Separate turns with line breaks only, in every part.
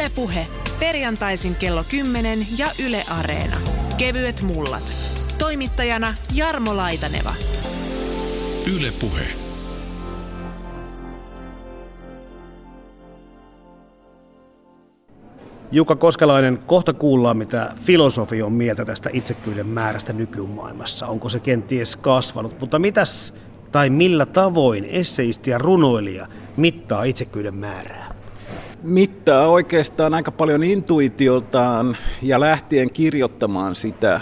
Ylepuhe perjantaisin kello 10 ja Yle Areena. Kevyet mullat. Toimittajana Jarmo Laitaneva.
Ylepuhe.
Jukka Koskelainen, kohta kuullaan, mitä filosofi on mieltä tästä itsekyyden määrästä nykymaailmassa. Onko se kenties kasvanut, mutta mitäs tai millä tavoin esseisti ja runoilija mittaa itsekyyden määrää?
Mittaa oikeastaan aika paljon intuitioltaan ja lähtien kirjoittamaan sitä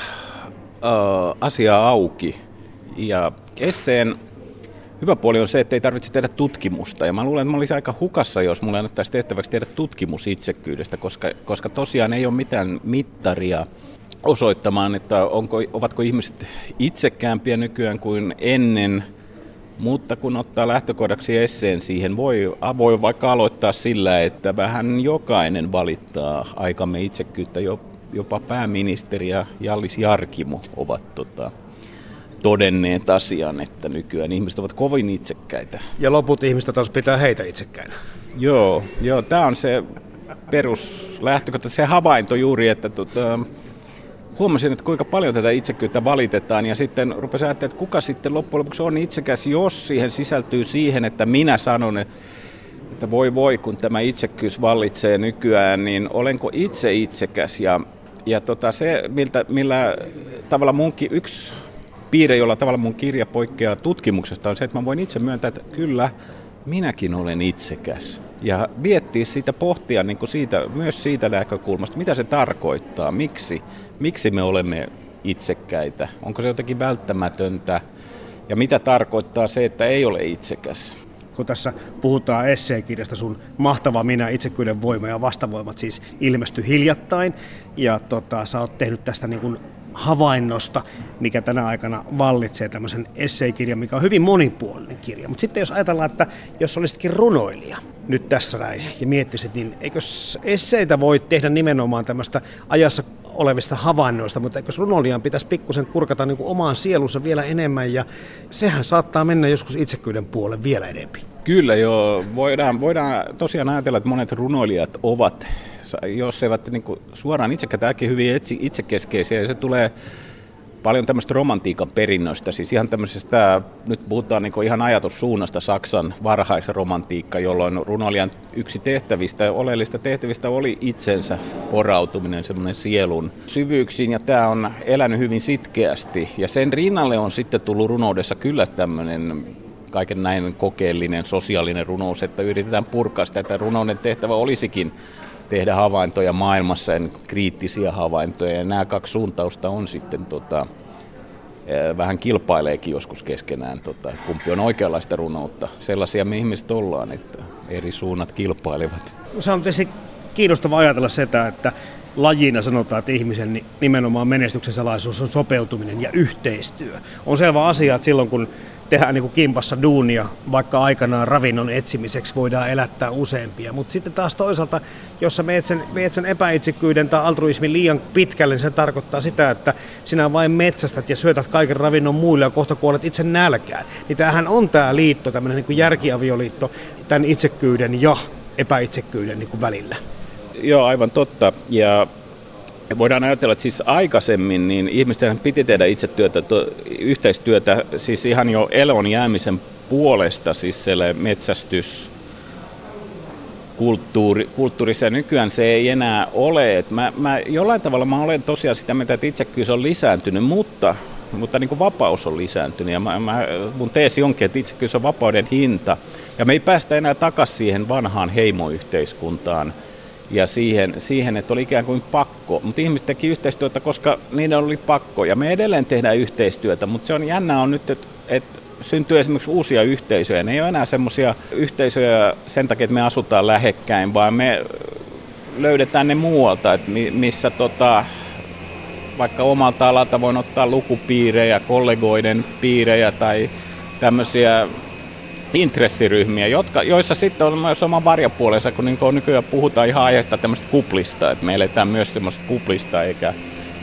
asiaa auki. Ja esseen hyvä puoli on se, että ei tarvitse tehdä tutkimusta. Ja mä luulen, että mä olisin aika hukassa, jos mulle annettaisiin tehtäväksi tehdä tutkimus itsekyydestä, koska, koska tosiaan ei ole mitään mittaria osoittamaan, että onko, ovatko ihmiset itsekäämpiä nykyään kuin ennen – mutta kun ottaa lähtökohdaksi esseen siihen, voi, voi vaikka aloittaa sillä, että vähän jokainen valittaa aikamme itsekyyttä. Jopa pääministeri ja Jallis Jarkimo ovat tota, todenneet asian, että nykyään ihmiset ovat kovin itsekkäitä.
Ja loput ihmiset taas pitää heitä itsekkäinä.
Joo, joo tämä on se peruslähtökohta, se havainto juuri, että tota, huomasin, että kuinka paljon tätä itsekyyttä valitetaan ja sitten rupesin ajattelemaan, että kuka sitten loppujen lopuksi on itsekäs, jos siihen sisältyy siihen, että minä sanon, että voi voi, kun tämä itsekkyys vallitsee nykyään, niin olenko itse itsekäs ja, ja tota se, miltä, millä tavalla munkin yksi piirre, jolla tavalla mun kirja poikkeaa tutkimuksesta, on se, että mä voin itse myöntää, että kyllä, minäkin olen itsekäs. Ja miettiä siitä, pohtia niin kuin siitä, myös siitä näkökulmasta, mitä se tarkoittaa, miksi, miksi me olemme itsekkäitä, onko se jotenkin välttämätöntä ja mitä tarkoittaa se, että ei ole itsekäs.
Kun tässä puhutaan esseekirjasta, sun mahtava minä, itsekyyden voima ja vastavoimat siis ilmestyi hiljattain. Ja tota, sä oot tehnyt tästä niin kuin havainnosta, mikä tänä aikana vallitsee tämmöisen esseikirjan, mikä on hyvin monipuolinen kirja. Mutta sitten jos ajatellaan, että jos olisitkin runoilija nyt tässä näin ja miettisit, niin eikö esseitä voi tehdä nimenomaan tämmöistä ajassa olevista havainnoista, mutta eikö runoilijan pitäisi pikkusen kurkata niin kuin omaan sielunsa vielä enemmän ja sehän saattaa mennä joskus itsekyyden puolelle vielä enemmän.
Kyllä joo, voidaan, voidaan tosiaan ajatella, että monet runoilijat ovat jos eivät niin kuin suoraan itsekätäkin hyvin itse, itsekeskeisiä, ja se tulee paljon tämmöistä romantiikan perinnöstä, siis ihan tämmöisestä, nyt puhutaan niin ihan ajatussuunnasta Saksan varhaisromantiikka, jolloin runoilijan yksi tehtävistä, oleellista tehtävistä oli itsensä porautuminen, semmoinen sielun syvyyksiin, ja tämä on elänyt hyvin sitkeästi, ja sen rinnalle on sitten tullut runoudessa kyllä tämmöinen kaiken näin kokeellinen sosiaalinen runous, että yritetään purkaa sitä, että runouden tehtävä olisikin tehdä havaintoja maailmassa, ja kriittisiä havaintoja. Ja nämä kaksi suuntausta on sitten tota, vähän kilpaileekin joskus keskenään, tota, kumpi on oikeanlaista runoutta. Sellaisia me ihmiset ollaan, että eri suunnat kilpailevat.
Se on tietysti kiinnostavaa ajatella sitä, että lajina sanotaan, että ihmisen nimenomaan menestyksen salaisuus on sopeutuminen ja yhteistyö. On selvä asia, että silloin kun tehdään niin kuin kimpassa duunia, vaikka aikanaan ravinnon etsimiseksi voidaan elättää useampia. Mutta sitten taas toisaalta, jos sä meet sen, meet sen epäitsikyyden tai altruismin liian pitkälle, niin se tarkoittaa sitä, että sinä vain metsästät ja syötät kaiken ravinnon muille ja kohta kuolet itse nälkään. Niin tämähän on tämä liitto, tämmöinen niin järkiavioliitto tämän itsekyyden ja epäitsekyyden niin kuin välillä.
Joo, aivan totta. Ja Voidaan ajatella, että siis aikaisemmin niin ihmisten piti tehdä itsetyötä, to, yhteistyötä siis ihan jo elon jäämisen puolesta, siis metsästys, kulttuuri, kulttuurissa ja nykyään se ei enää ole. Et mä, mä, jollain tavalla mä olen tosiaan sitä mieltä, että itsekkyys on lisääntynyt, mutta, mutta niin kuin vapaus on lisääntynyt. Ja mä, mä, mun teesi onkin, että itsekkyys on vapauden hinta. Ja me ei päästä enää takaisin siihen vanhaan heimoyhteiskuntaan – ja siihen, siihen, että oli ikään kuin pakko. Mutta ihmiset teki yhteistyötä, koska niiden oli pakko. Ja me edelleen tehdään yhteistyötä, mutta se on jännä on nyt, että, että syntyy esimerkiksi uusia yhteisöjä. Ne ei ole enää semmoisia yhteisöjä sen takia, että me asutaan lähekkäin, vaan me löydetään ne muualta, että missä tota, vaikka omalta alalta voin ottaa lukupiirejä, kollegoiden piirejä tai tämmöisiä intressiryhmiä, jotka, joissa sitten on myös oma varjapuolensa, kun niin nykyään puhutaan ihan aiheesta tämmöistä kuplista, että me eletään myös semmoista kuplista eikä,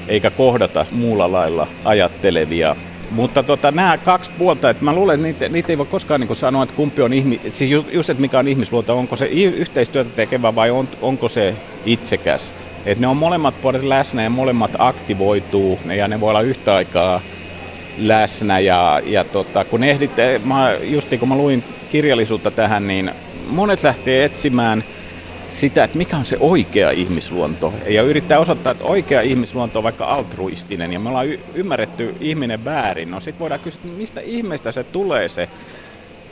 eikä kohdata muulla lailla ajattelevia Mutta tota, nämä kaksi puolta, että mä luulen, että niitä, niitä ei voi koskaan niin sanoa, että kumpi on ihmi, siis just, että mikä on ihmisluonto, onko se yhteistyötä tekevä vai on, onko se itsekäs. Että ne on molemmat puolet läsnä ja molemmat aktivoituu ja ne voi olla yhtä aikaa läsnä. Ja, ja tota, kun ehdit, mä, just kun mä luin kirjallisuutta tähän, niin monet lähtee etsimään sitä, että mikä on se oikea ihmisluonto. Ja yrittää osoittaa, että oikea ihmisluonto on vaikka altruistinen. Ja me ollaan y- ymmärretty ihminen väärin. No sitten voidaan kysyä, mistä ihmeestä se tulee se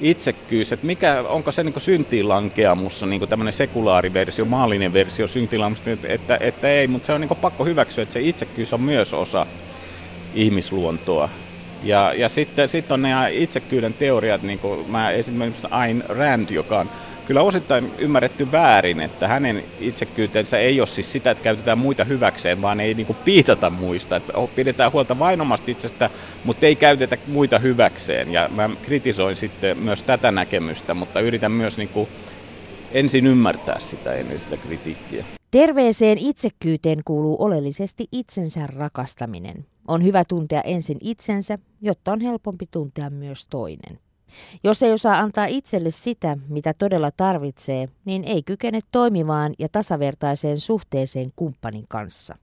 itsekkyys, että mikä, onko se niin syntiinlankeamus, niin tämmöinen sekulaariversio, maallinen versio syntiinlankeamusta, että, että ei, mutta se on niin pakko hyväksyä, että se itsekkyys on myös osa ihmisluontoa. Ja, ja sitten, sitten on nämä itsekyyden teoriat, niin kuin mä esimerkiksi Ayn Rand, joka on kyllä osittain ymmärretty väärin, että hänen itsekyytensä ei ole siis sitä, että käytetään muita hyväkseen, vaan ei niin kuin piitata muista. Että pidetään huolta vain omasta itsestä, mutta ei käytetä muita hyväkseen. Ja mä kritisoin sitten myös tätä näkemystä, mutta yritän myös niin kuin ensin ymmärtää sitä ennen sitä kritiikkiä.
Terveeseen itsekkyyteen kuuluu oleellisesti itsensä rakastaminen. On hyvä tuntea ensin itsensä, jotta on helpompi tuntea myös toinen. Jos ei osaa antaa itselle sitä, mitä todella tarvitsee, niin ei kykene toimivaan ja tasavertaiseen suhteeseen kumppanin kanssa.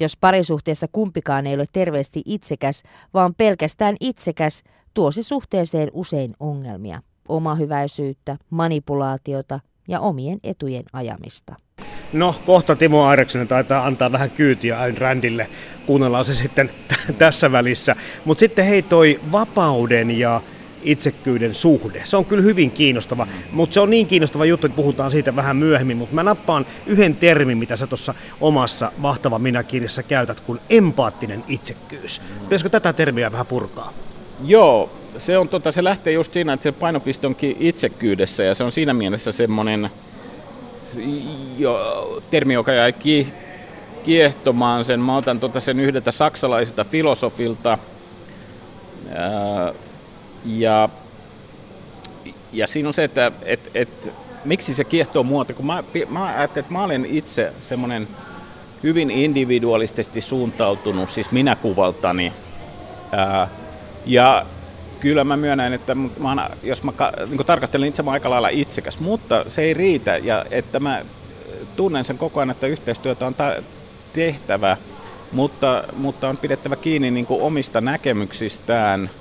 Jos parisuhteessa kumpikaan ei ole terveesti itsekäs, vaan pelkästään itsekäs, tuo se suhteeseen usein ongelmia, omahyväisyyttä, manipulaatiota ja omien etujen ajamista.
No, kohta Timo Aireksinen taitaa antaa vähän kyytiä Ayn Randille. Kuunnellaan se sitten tässä välissä. Mutta sitten hei toi vapauden ja itsekkyyden suhde. Se on kyllä hyvin kiinnostava, mutta se on niin kiinnostava juttu, että puhutaan siitä vähän myöhemmin, mutta mä nappaan yhden termin, mitä sä tuossa omassa Mahtava minä-kirjassa käytät, kuin empaattinen itsekkyys. Pitäisikö tätä termiä vähän purkaa?
Joo, se, on, tota, se lähtee just siinä, että se painopiste onkin itsekkyydessä ja se on siinä mielessä semmoinen jo, termi, joka jäi ki, kiehtomaan sen. Mä otan tota sen yhdeltä saksalaiselta filosofilta, ää, ja, ja siinä on se, että et, et, miksi se kiehtoo muuta, kun mä, mä ajattelin, että mä olen itse semmoinen hyvin individualistisesti suuntautunut, siis minäkuvaltani. Ää, ja kyllä mä myönnän, että mä oon, jos mä niin tarkastelen itse, mä aika lailla itsekäs, mutta se ei riitä, ja että mä tunnen sen koko ajan, että yhteistyötä on ta- tehtävä, mutta, mutta on pidettävä kiinni niin kuin omista näkemyksistään –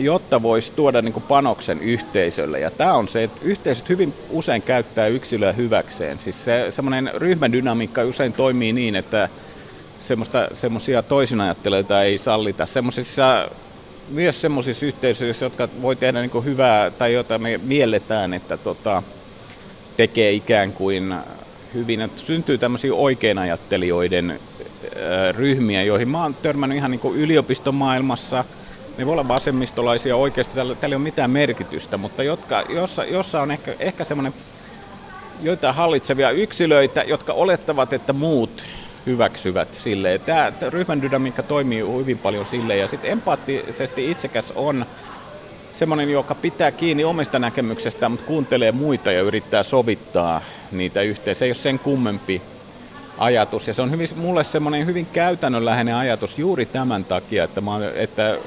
jotta voisi tuoda niin panoksen yhteisölle. Ja tämä on se, että yhteisöt hyvin usein käyttää yksilöä hyväkseen. Siis se, semmoinen ryhmädynamiikka usein toimii niin, että semmoisia toisinajattelijoita ei sallita. Semmoisissa myös semmoisissa yhteisöissä, jotka voi tehdä niin hyvää tai jota me mielletään, että tota, tekee ikään kuin hyvin, että syntyy tämmöisiä oikeinajattelijoiden ryhmiä, joihin mä oon törmännyt ihan niin yliopistomaailmassa – ne voi olla vasemmistolaisia oikeasti, tällä, tällä ei ole mitään merkitystä, mutta jotka, jossa, jossa on ehkä, ehkä semmoinen joita hallitsevia yksilöitä, jotka olettavat, että muut hyväksyvät sille. Tämä, ryhmän dynamiikka toimii hyvin paljon sille ja sitten empaattisesti itsekäs on semmoinen, joka pitää kiinni omista näkemyksestään, mutta kuuntelee muita ja yrittää sovittaa niitä yhteen. Se ei ole sen kummempi ajatus. Ja se on hyvin, mulle semmoinen hyvin käytännönläheinen ajatus juuri tämän takia, että, mä, että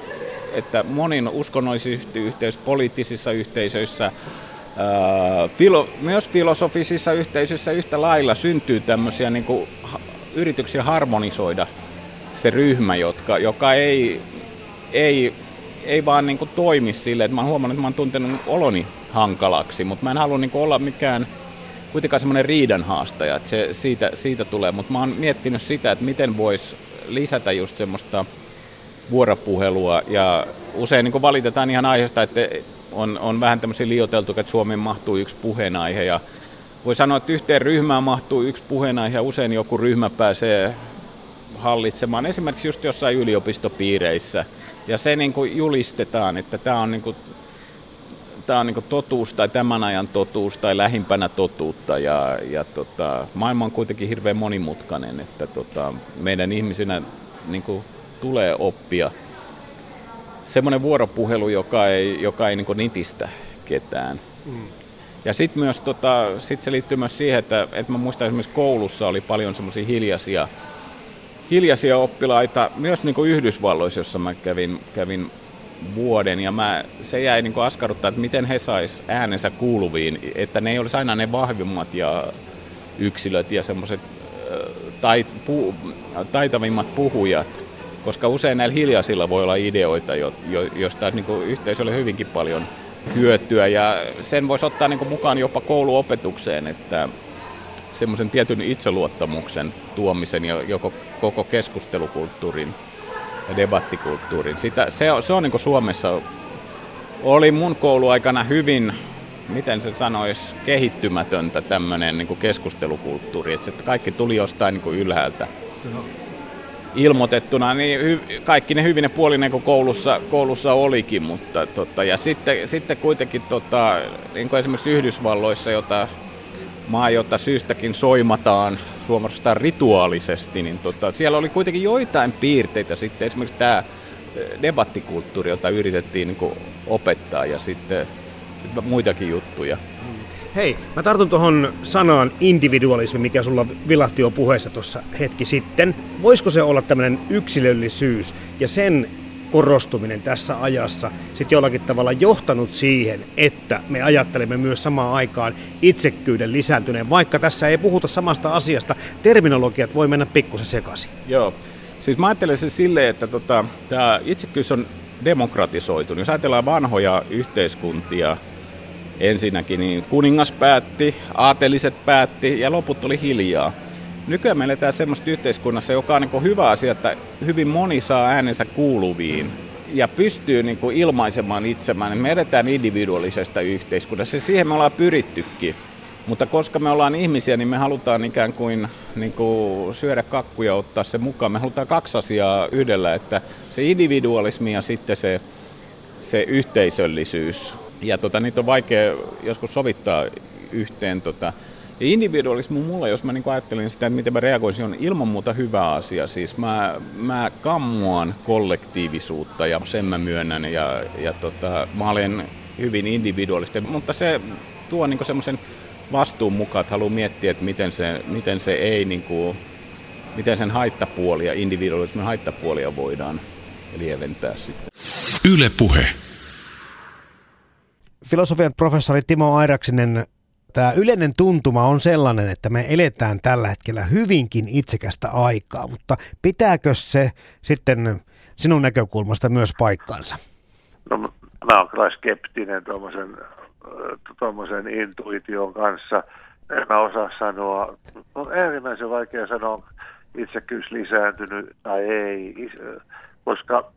että monin uskonnollisissa yhteisöissä, poliittisissa yhteisöissä, filo, myös filosofisissa yhteisöissä yhtä lailla syntyy tämmöisiä niin kuin, yrityksiä harmonisoida se ryhmä, jotka, joka ei, ei, ei vaan niin kuin, toimi sille, että mä oon huomannut, että mä oon tuntenut oloni hankalaksi, mutta mä en halua niin olla mikään kuitenkaan semmoinen riidan haastaja, että se siitä, siitä tulee, mutta mä oon miettinyt sitä, että miten voisi lisätä just semmoista vuoropuhelua ja usein niin valitetaan ihan aiheesta, että on, on vähän tämmöisiä lioteltu, että Suomeen mahtuu yksi puheenaihe ja voi sanoa, että yhteen ryhmään mahtuu yksi puheenaihe ja usein joku ryhmä pääsee hallitsemaan, esimerkiksi just jossain yliopistopiireissä. Ja se niin kuin julistetaan, että tämä on, niin kuin, tämä on niin kuin totuus tai tämän ajan totuus tai lähimpänä totuutta. Ja, ja tota, maailma on kuitenkin hirveän monimutkainen, että tota, meidän ihmisinä niin kuin tulee oppia semmoinen vuoropuhelu, joka ei, joka ei niin nitistä ketään. Mm. Ja sitten myös tota, sit se liittyy myös siihen, että, että mä muistan esimerkiksi koulussa oli paljon semmoisia hiljaisia hiljaisia oppilaita myös niin kuin Yhdysvalloissa, jossa mä kävin, kävin vuoden. Ja mä, se jäi niin askarruttaa, että miten he sais äänensä kuuluviin, että ne ei olisi aina ne vahvimmat ja yksilöt ja semmoiset tait, pu, taitavimmat puhujat, koska usein näillä hiljaisilla voi olla ideoita, jo, jo, joista niin yhteisölle hyvinkin paljon hyötyä. Ja sen voisi ottaa niin mukaan jopa kouluopetukseen, että semmoisen tietyn itseluottamuksen tuomisen ja joko koko keskustelukulttuurin ja debattikulttuurin. Sitä, se on, se on niin Suomessa, oli mun kouluaikana hyvin, miten se sanoisi, kehittymätöntä tämmöinen niin keskustelukulttuuri, että kaikki tuli jostain niin ylhäältä ilmoitettuna, niin hy, kaikki ne hyvin ne puolinen kuin koulussa, koulussa olikin, mutta tota, ja sitten, sitten kuitenkin tota, niin kuin esimerkiksi Yhdysvalloissa, jota maa, jota syystäkin soimataan suomalaistaan rituaalisesti, niin tota, siellä oli kuitenkin joitain piirteitä sitten, esimerkiksi tämä debattikulttuuri, jota yritettiin niin opettaa ja sitten muitakin juttuja.
Hei, mä tartun tuohon sanaan individualismi, mikä sulla vilahti jo puheessa tuossa hetki sitten. Voisiko se olla tämmöinen yksilöllisyys ja sen korostuminen tässä ajassa sitten jollakin tavalla johtanut siihen, että me ajattelemme myös samaan aikaan itsekkyyden lisääntyneen, vaikka tässä ei puhuta samasta asiasta. Terminologiat voi mennä pikkusen sekaisin.
Joo. Siis mä ajattelen se silleen, että tota, tämä itsekkyys on demokratisoitunut. Jos ajatellaan vanhoja yhteiskuntia, ensinnäkin niin kuningas päätti, aateliset päätti ja loput oli hiljaa. Nykyään me eletään semmoista yhteiskunnassa, joka on niin hyvä asia, että hyvin moni saa äänensä kuuluviin ja pystyy niin kuin ilmaisemaan itsemään. Me edetään individuaalisesta yhteiskunnassa ja siihen me ollaan pyrittykin. Mutta koska me ollaan ihmisiä, niin me halutaan ikään kuin, niin kuin syödä kakkuja ottaa se mukaan. Me halutaan kaksi asiaa yhdellä, että se individualismi ja sitten se, se yhteisöllisyys. Ja tota, niitä on vaikea joskus sovittaa yhteen. Tota, ja individualismi mulla, jos mä niin ajattelin sitä, että miten mä reagoisin, on ilman muuta hyvä asia. Siis mä, mä kammuan kollektiivisuutta ja sen mä myönnän ja, ja tota, mä olen hyvin individualisti, mutta se tuo niin semmoisen vastuun mukaan, että haluaa miettiä, että miten se, miten se ei, niin kuin, miten sen haittapuolia, individualismin haittapuolia voidaan lieventää sitten.
Yle Puhe.
Filosofian professori Timo Airaksinen Tämä yleinen tuntuma on sellainen, että me eletään tällä hetkellä hyvinkin itsekästä aikaa, mutta pitääkö se sitten sinun näkökulmasta myös paikkansa?
No, mä oon kyllä skeptinen tuommoisen tuommoisen intuition kanssa. En mä osaa sanoa, on äärimmäisen vaikea sanoa, itsekyys lisääntynyt tai ei, koska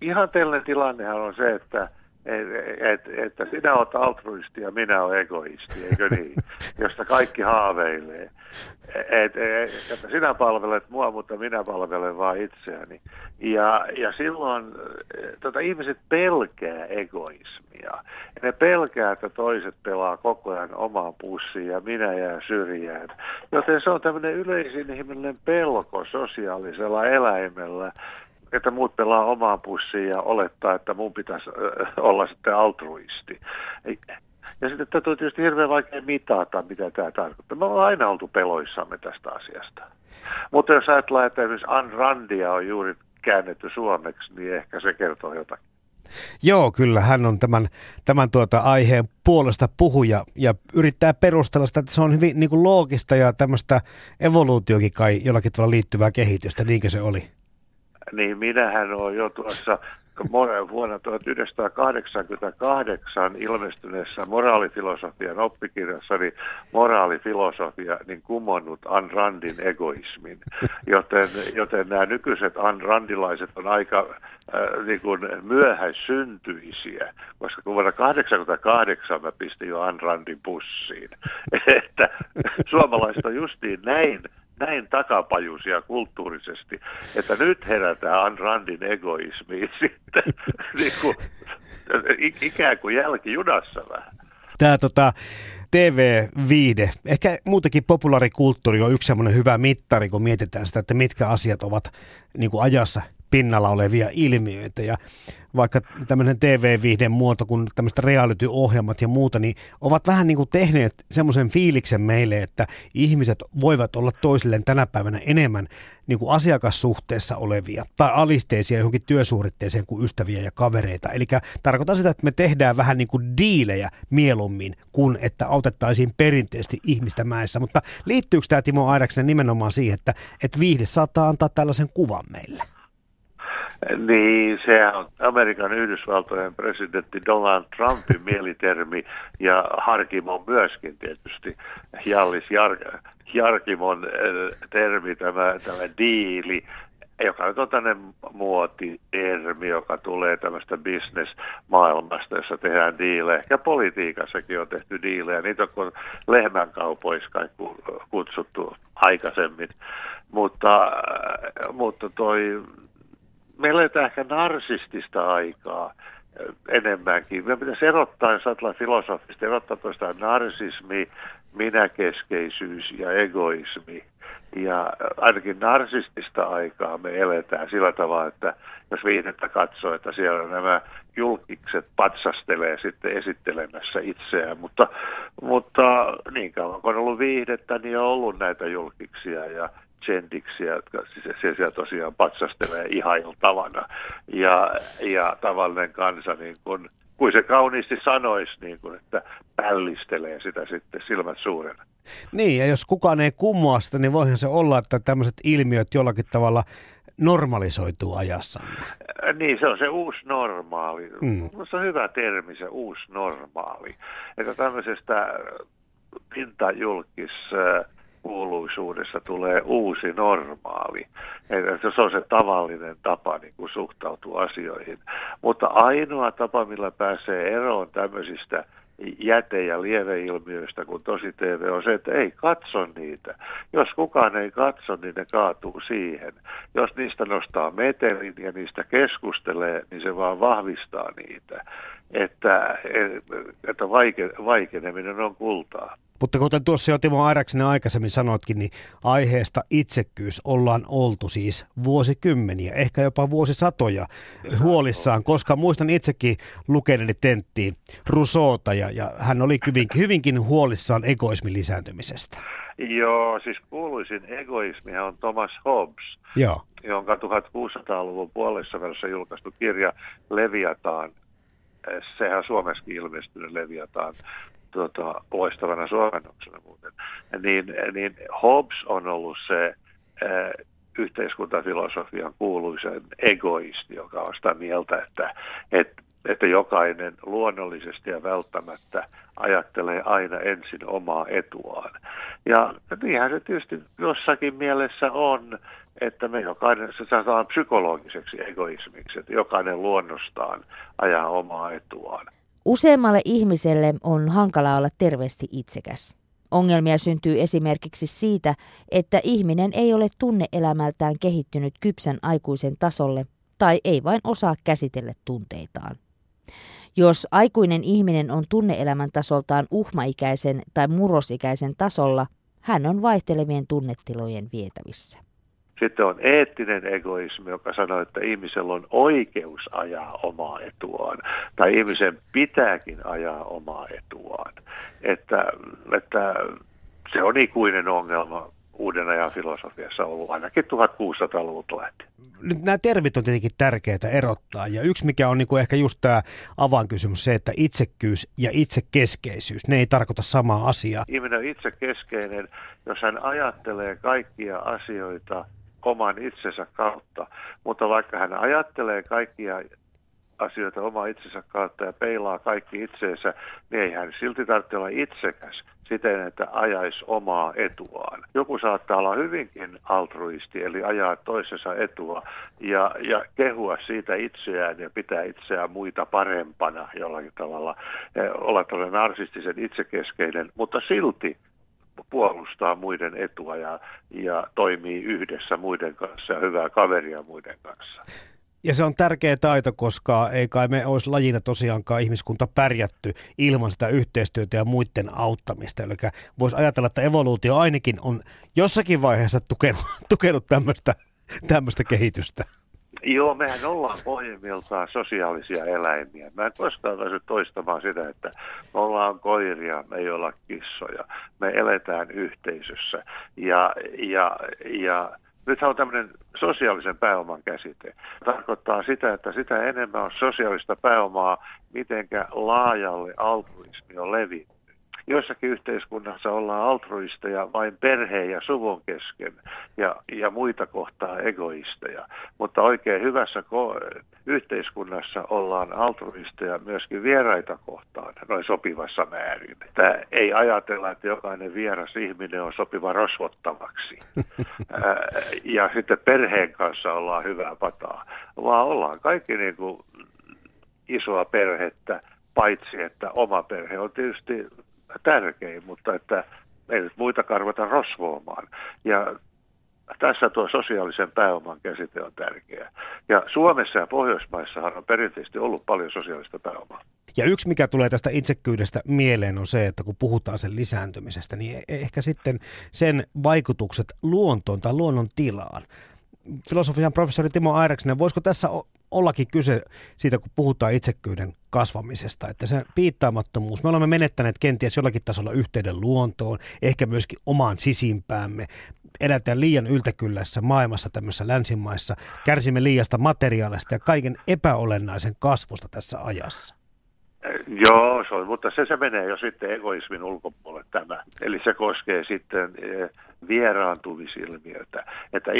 ihanteellinen tilannehan on se, että et, et, että sinä olet altruisti ja minä olen egoisti, eikö niin? Josta kaikki haaveilee. Et, et, että sinä palvelet mua, mutta minä palvelen vain itseäni. Ja, ja silloin tota, ihmiset pelkää egoismia. Ne pelkää, että toiset pelaa koko ajan omaan pussiin ja minä jään syrjään. Joten se on tämmöinen yleisin ihminen pelko sosiaalisella eläimellä, että muut pelaa omaan pussiin ja olettaa, että mun pitäisi olla sitten altruisti. Ja sitten tätä on tietysti hirveän vaikea mitata, mitä tämä tarkoittaa. Me ollaan aina oltu peloissamme tästä asiasta. Mutta jos ajatellaan, että esimerkiksi Ann Randia on juuri käännetty suomeksi, niin ehkä se kertoo jotakin.
Joo, kyllä hän on tämän, tämän tuota aiheen puolesta puhuja ja yrittää perustella sitä, että se on hyvin niin kuin loogista ja tämmöistä evoluutiokin kai jollakin tavalla liittyvää kehitystä, niinkö se oli?
Niin minähän olen jo tuossa vuonna 1988 ilmestyneessä moraalifilosofian oppikirjassani moraalifilosofia niin kumonnut Ayn Randin egoismin. Joten, joten nämä nykyiset Ayn Randilaiset on aika äh, niin kuin myöhäissyntyisiä, koska kun vuonna 1988 mä pistin jo Ayn Randin pussiin. Että suomalaiset on justiin näin takapajuisia kulttuurisesti, että nyt herätään Ayn Randin egoismiin sitten niin kuin, ikään kuin jälkijunassa vähän.
Tämä tota, TV-viide, ehkä muutenkin populaarikulttuuri on yksi semmoinen hyvä mittari, kun mietitään sitä, että mitkä asiat ovat niin kuin ajassa pinnalla olevia ilmiöitä. Ja vaikka tämmöinen TV-viihden muoto kuin tämmöiset reality-ohjelmat ja muuta, niin ovat vähän niin kuin tehneet semmoisen fiiliksen meille, että ihmiset voivat olla toisilleen tänä päivänä enemmän niin kuin asiakassuhteessa olevia tai alisteisia johonkin työsuoritteeseen kuin ystäviä ja kavereita. Eli tarkoitan sitä, että me tehdään vähän niin kuin diilejä mieluummin kuin että autettaisiin perinteisesti ihmistä mäessä. Mutta liittyykö tämä Timo Airaksinen nimenomaan siihen, että, että viihde saattaa antaa tällaisen kuvan meille?
Niin, se on Amerikan Yhdysvaltojen presidentti Donald Trumpin mielitermi ja Harkimon myöskin tietysti, Jallis Jar- Jarkimon äh, termi, tämä, tämä diili, joka nyt on tämmöinen muotitermi, joka tulee tämmöistä bisnesmaailmasta, jossa tehdään diilejä. Ja politiikassakin on tehty diilejä. Niitä on lehmän kaupoissa kai kutsuttu aikaisemmin. Mutta, äh, mutta toi me eletään ehkä narsistista aikaa enemmänkin. Me pitäisi erottaa, jos ajatellaan filosofista, erottaa tuosta narsismi, minäkeskeisyys ja egoismi. Ja ainakin narsistista aikaa me eletään sillä tavalla, että jos viihdettä katsoo, että siellä nämä julkikset patsastelee sitten esittelemässä itseään. Mutta, mutta niin kauan kun on ollut viihdettä, niin on ollut näitä julkiksia ja Zendiksiä, jotka siis siellä tosiaan patsastelee ihailtavana. Ja, ja tavallinen kansa, niin kun, kuin se kauniisti sanoisi, niin kun, että pällistelee sitä sitten silmät suurena.
Niin, ja jos kukaan ei kummoa sitä, niin voihan se olla, että tämmöiset ilmiöt jollakin tavalla normalisoituu ajassa.
Niin, se on se uusi normaali. Mm. Se on hyvä termi, se uusi normaali. Että tämmöisestä pintajulkis kuuluisuudessa tulee uusi normaali. Että se on se tavallinen tapa niin kuin suhtautua asioihin. Mutta ainoa tapa, millä pääsee eroon tämmöisistä jäte- ja lieveilmiöistä kuin tosi TV on se, että ei katso niitä. Jos kukaan ei katso, niin ne kaatuu siihen. Jos niistä nostaa metelin ja niistä keskustelee, niin se vaan vahvistaa niitä. Että, että vaike, vaikeneminen on kultaa.
Mutta kuten tuossa jo Timo Airaksinen aikaisemmin sanoitkin, niin aiheesta itsekkyys ollaan oltu siis vuosikymmeniä, ehkä jopa vuosisatoja huolissaan, koska muistan itsekin lukeneeni tenttiin Rusoota ja, ja hän oli hyvinkin, hyvinkin huolissaan egoismin lisääntymisestä.
Joo, siis kuuluisin egoismi on Thomas Hobbes, Joo. jonka 1600-luvun puolessa välissä julkaistu kirja Leviataan sehän Suomessakin ilmestynyt Leviataan tuota, loistavana suomennoksena muuten, niin, niin Hobbes on ollut se ää, yhteiskuntafilosofian kuuluisen egoisti, joka on sitä mieltä, että, että, että jokainen luonnollisesti ja välttämättä ajattelee aina ensin omaa etuaan. Ja niinhän se tietysti jossakin mielessä on, että me jokainen, se saadaan psykologiseksi egoismiksi, että jokainen luonnostaan ajaa omaa etuaan.
Useammalle ihmiselle on hankala olla terveesti itsekäs. Ongelmia syntyy esimerkiksi siitä, että ihminen ei ole tunneelämältään kehittynyt kypsän aikuisen tasolle tai ei vain osaa käsitellä tunteitaan. Jos aikuinen ihminen on tunneelämän tasoltaan uhmaikäisen tai murrosikäisen tasolla, hän on vaihtelevien tunnetilojen vietävissä.
Sitten on eettinen egoismi, joka sanoo, että ihmisellä on oikeus ajaa omaa etuaan, tai ihmisen pitääkin ajaa omaa etuaan. Että, että se on ikuinen ongelma uuden ajan filosofiassa ollut ainakin 1600-luvulta lähtien.
Nyt nämä termit on tietenkin tärkeää erottaa ja yksi mikä on niin kuin ehkä just tämä avainkysymys se, että itsekkyys ja itsekeskeisyys, ne ei tarkoita samaa asiaa.
Ihminen on itsekeskeinen, jos hän ajattelee kaikkia asioita oman itsensä kautta. Mutta vaikka hän ajattelee kaikkia asioita oma itsensä kautta ja peilaa kaikki itseensä, niin ei hän silti tarvitse olla itsekäs siten, että ajaisi omaa etuaan. Joku saattaa olla hyvinkin altruisti, eli ajaa toisensa etua ja, ja kehua siitä itseään ja pitää itseään muita parempana jollakin tavalla, olla tällainen narsistisen itsekeskeinen, mutta silti puolustaa muiden etua ja, ja toimii yhdessä muiden kanssa ja hyvää kaveria muiden kanssa.
Ja se on tärkeä taito, koska ei kai me olisi lajina tosiaankaan ihmiskunta pärjätty ilman sitä yhteistyötä ja muiden auttamista. Eli voisi ajatella, että evoluutio ainakin on jossakin vaiheessa tukenut, tukenut tämmöistä, tämmöistä kehitystä.
Joo, mehän ollaan pohjimmiltaan sosiaalisia eläimiä. Mä en koskaan pääse toistamaan sitä, että me ollaan koiria, me ei olla kissoja. Me eletään yhteisössä. Ja, ja, ja nythän on tämmöinen sosiaalisen pääoman käsite. Tarkoittaa sitä, että sitä enemmän on sosiaalista pääomaa, mitenkä laajalle altruismi on levinnyt joissakin yhteiskunnassa ollaan altruisteja vain perheen ja suvun kesken ja, ja muita kohtaa egoisteja. Mutta oikein hyvässä ko- yhteiskunnassa ollaan altruisteja myöskin vieraita kohtaan noin sopivassa määrin. Tämä ei ajatella, että jokainen vieras ihminen on sopiva rosvottavaksi. ja sitten perheen kanssa ollaan hyvää pataa, vaan ollaan kaikki niin kuin isoa perhettä, paitsi että oma perhe on tietysti tärkein, mutta että ei nyt muita karvata rosvoamaan. Ja tässä tuo sosiaalisen pääoman käsite on tärkeä. Ja Suomessa ja Pohjoismaissahan on perinteisesti ollut paljon sosiaalista pääomaa.
Ja yksi, mikä tulee tästä itsekyydestä mieleen, on se, että kun puhutaan sen lisääntymisestä, niin e- ehkä sitten sen vaikutukset luontoon tai luonnon tilaan filosofian professori Timo Aireksinen, voisiko tässä ollakin kyse siitä, kun puhutaan itsekyyden kasvamisesta, että se piittaamattomuus, me olemme menettäneet kenties jollakin tasolla yhteyden luontoon, ehkä myöskin omaan sisimpäämme, elätään liian yltäkyllässä maailmassa tämmöisissä länsimaissa, kärsimme liiasta materiaalista ja kaiken epäolennaisen kasvusta tässä ajassa.
Joo, se on, mutta se, se menee jo sitten egoismin ulkopuolelle tämä. Eli se koskee sitten eh, vieraantumisilmiötä, että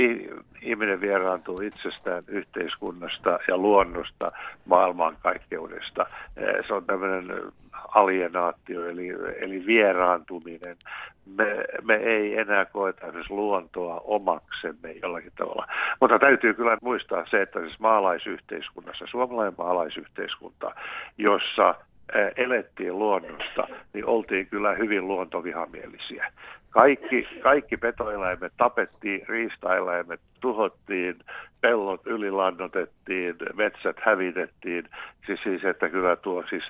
ihminen vieraantuu itsestään, yhteiskunnasta ja luonnosta, maailmankaikkeudesta. Eh, se on tämmöinen alienaatio, eli, eli vieraantuminen. Me, me ei enää koeta edes luontoa omaksemme jollakin tavalla. Mutta täytyy kyllä muistaa se, että siis maalaisyhteiskunnassa, suomalainen maalaisyhteiskunta, jossa eh, elettiin luonnosta, niin oltiin kyllä hyvin luontovihamielisiä. Kaikki, kaikki petoeläimet tapettiin, riistaeläimet tuhottiin, pellot ylilannotettiin, metsät hävitettiin. Siis, siis että kyllä tuo siis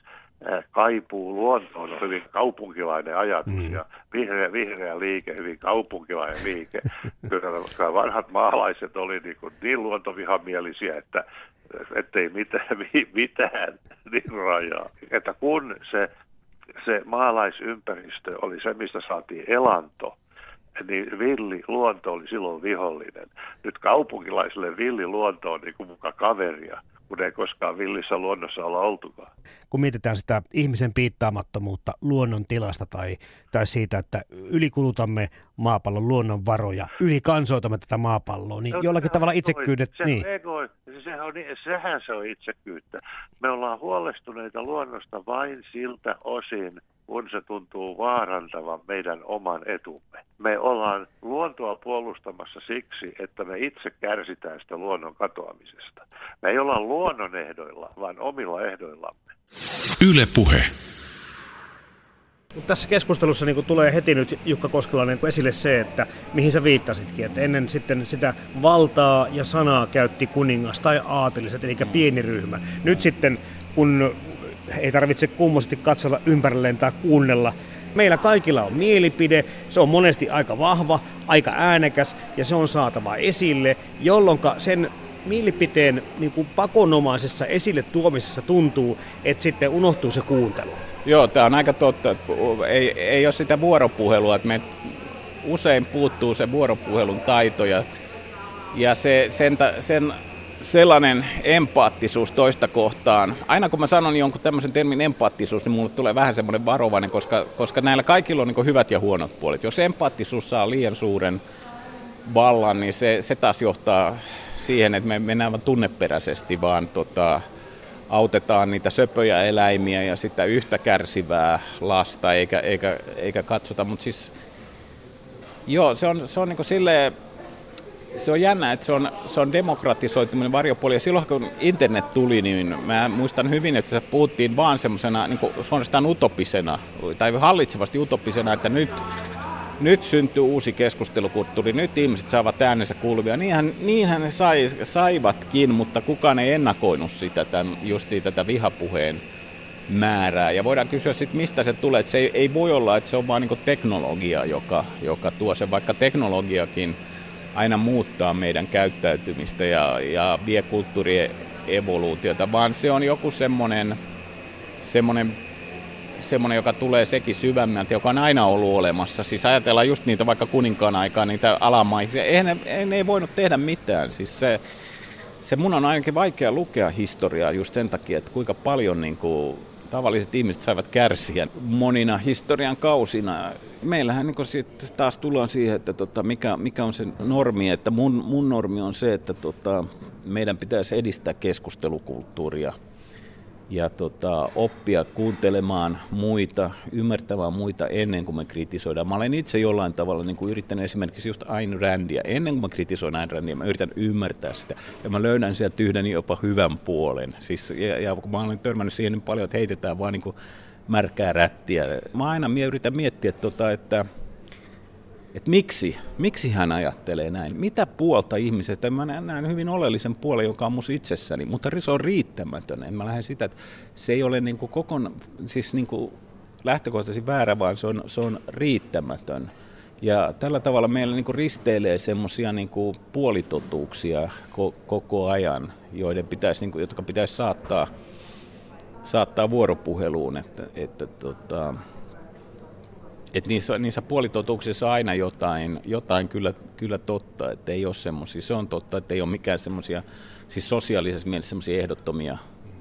kaipuu luontoon on hyvin kaupunkilainen ajatus mm. ja vihreä, vihreä liike, hyvin kaupunkilainen liike. Kyllä vanhat maalaiset oli niin, kuin niin luontovihamielisiä, että ettei mitään, mitään niin rajaa. Että kun se se maalaisympäristö oli se, mistä saatiin elanto, niin villi luonto oli silloin vihollinen. Nyt kaupunkilaisille villi luonto on niin kuin muka kaveria kun ei koskaan villissä luonnossa olla oltukaan.
Kun mietitään sitä ihmisen piittaamattomuutta luonnon tilasta tai, tai siitä, että ylikulutamme maapallon luonnonvaroja, ylikansoitamme tätä maapalloa, niin no, jollakin tavalla itsekyydet...
Se
niin.
ego, sehän, on, sehän se on itsekyyttä. Me ollaan huolestuneita luonnosta vain siltä osin, kun se tuntuu vaarantavan meidän oman etumme. Me ollaan luontoa puolustamassa siksi, että me itse kärsitään sitä luonnon katoamisesta. Me ei olla luonnon ehdoilla, vaan omilla ehdoillamme.
Yle puhe.
Tässä keskustelussa niin tulee heti nyt Jukka Koskelainen esille se, että mihin sä viittasitkin, että ennen sitten sitä valtaa ja sanaa käytti kuningas tai aateliset, eli pieni ryhmä. Nyt sitten, kun ei tarvitse kummoisesti katsella ympärilleen tai kuunnella. Meillä kaikilla on mielipide, se on monesti aika vahva, aika äänekäs ja se on saatava esille, jolloin sen mielipiteen niin kuin pakonomaisessa esille tuomisessa tuntuu, että sitten unohtuu se kuuntelu.
Joo, tämä on aika totta. Ei, ei ole sitä vuoropuhelua, että me usein puuttuu se vuoropuhelun taito ja, ja se, sen, sen sellainen empaattisuus toista kohtaan. Aina kun mä sanon jonkun tämmöisen termin empaattisuus, niin mulle tulee vähän semmoinen varovainen, koska, koska näillä kaikilla on niin hyvät ja huonot puolet. Jos empaattisuus saa liian suuren vallan, niin se, se taas johtaa siihen, että me mennään vain tunneperäisesti, vaan tota, autetaan niitä söpöjä eläimiä ja sitä yhtä kärsivää lasta, eikä, eikä, eikä katsota. Mutta siis, joo, se on, se on niin silleen, se on jännä, että se on, se on demokratisoituminen varjopuoli. Ja silloin kun internet tuli, niin mä muistan hyvin, että se puhuttiin vaan semmoisena niin suorastaan utopisena, tai hallitsevasti utopisena, että nyt, nyt syntyy uusi keskustelukulttuuri, nyt ihmiset saavat äänensä kuuluvia. Niinhän, niinhän ne sai, saivatkin, mutta kukaan ei ennakoinut sitä, tämän, justiin tätä vihapuheen määrää. Ja voidaan kysyä sitten, mistä se tulee. Että se ei, ei voi olla, että se on vain niin teknologia, joka, joka tuo sen, vaikka teknologiakin – aina muuttaa meidän käyttäytymistä ja, ja vie kulttuurien evoluutiota, vaan se on joku semmoinen, semmoinen semmoinen, joka tulee sekin syvemmältä, joka on aina ollut olemassa. Siis ajatellaan just niitä vaikka kuninkaan aikaa, niitä alamaisia. Eihän ne, ei, ne ei voinut tehdä mitään. Siis se, se mun on ainakin vaikea lukea historiaa just sen takia, että kuinka paljon niin kuin, tavalliset ihmiset saivat kärsiä monina historian kausina. Meillähän niin sit taas tullaan siihen, että tota, mikä, mikä on se normi, että mun, mun normi on se, että tota, meidän pitäisi edistää keskustelukulttuuria ja tota, oppia kuuntelemaan muita, ymmärtämään muita ennen kuin me kritisoidaan. Mä olen itse jollain tavalla niin kuin yrittänyt esimerkiksi just Ayn Randia. Ennen kuin mä kritisoin Ayn Randia, mä yritän ymmärtää sitä. Ja mä löydän sieltä yhden jopa hyvän puolen. Siis, ja, ja kun mä olen törmännyt siihen niin paljon, että heitetään vaan niin kuin märkää rättiä. Mä aina yritän miettiä, tota, että että miksi, miksi hän ajattelee näin. Mitä puolta ihmisestä, mä näen hyvin oleellisen puolen, joka on musta itsessäni, mutta se on riittämätön. En mä lähde sitä, että se ei ole niin kokon, siis niin kuin lähtökohtaisesti väärä, vaan se on, se on riittämätön. Ja tällä tavalla meillä niin risteilee semmoisia niin puolitotuuksia koko ajan, joiden pitäisi, niin kuin, jotka pitäisi saattaa, saattaa vuoropuheluun. Että, että, tota, että niissä, niissä puolitotuuksissa on aina jotain, jotain kyllä, kyllä totta, että ei ole semmoisia. Se on totta, että ei ole mikään semmoisia, siis sosiaalisessa mielessä semmoisia ehdottomia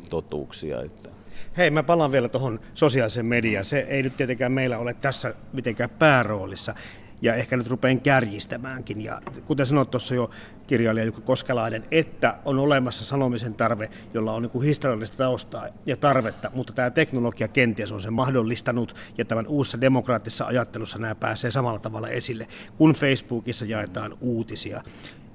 totuuksia. Että.
Hei, mä palaan vielä tuohon sosiaaliseen mediaan. Se ei nyt tietenkään meillä ole tässä mitenkään pääroolissa ja ehkä nyt rupean kärjistämäänkin. Ja kuten sanoit tuossa jo kirjailija Jukka Koskelainen, että on olemassa sanomisen tarve, jolla on niin historiallista taustaa ja tarvetta, mutta tämä teknologia kenties on sen mahdollistanut ja tämän uudessa demokraattisessa ajattelussa nämä pääsee samalla tavalla esille, kun Facebookissa jaetaan uutisia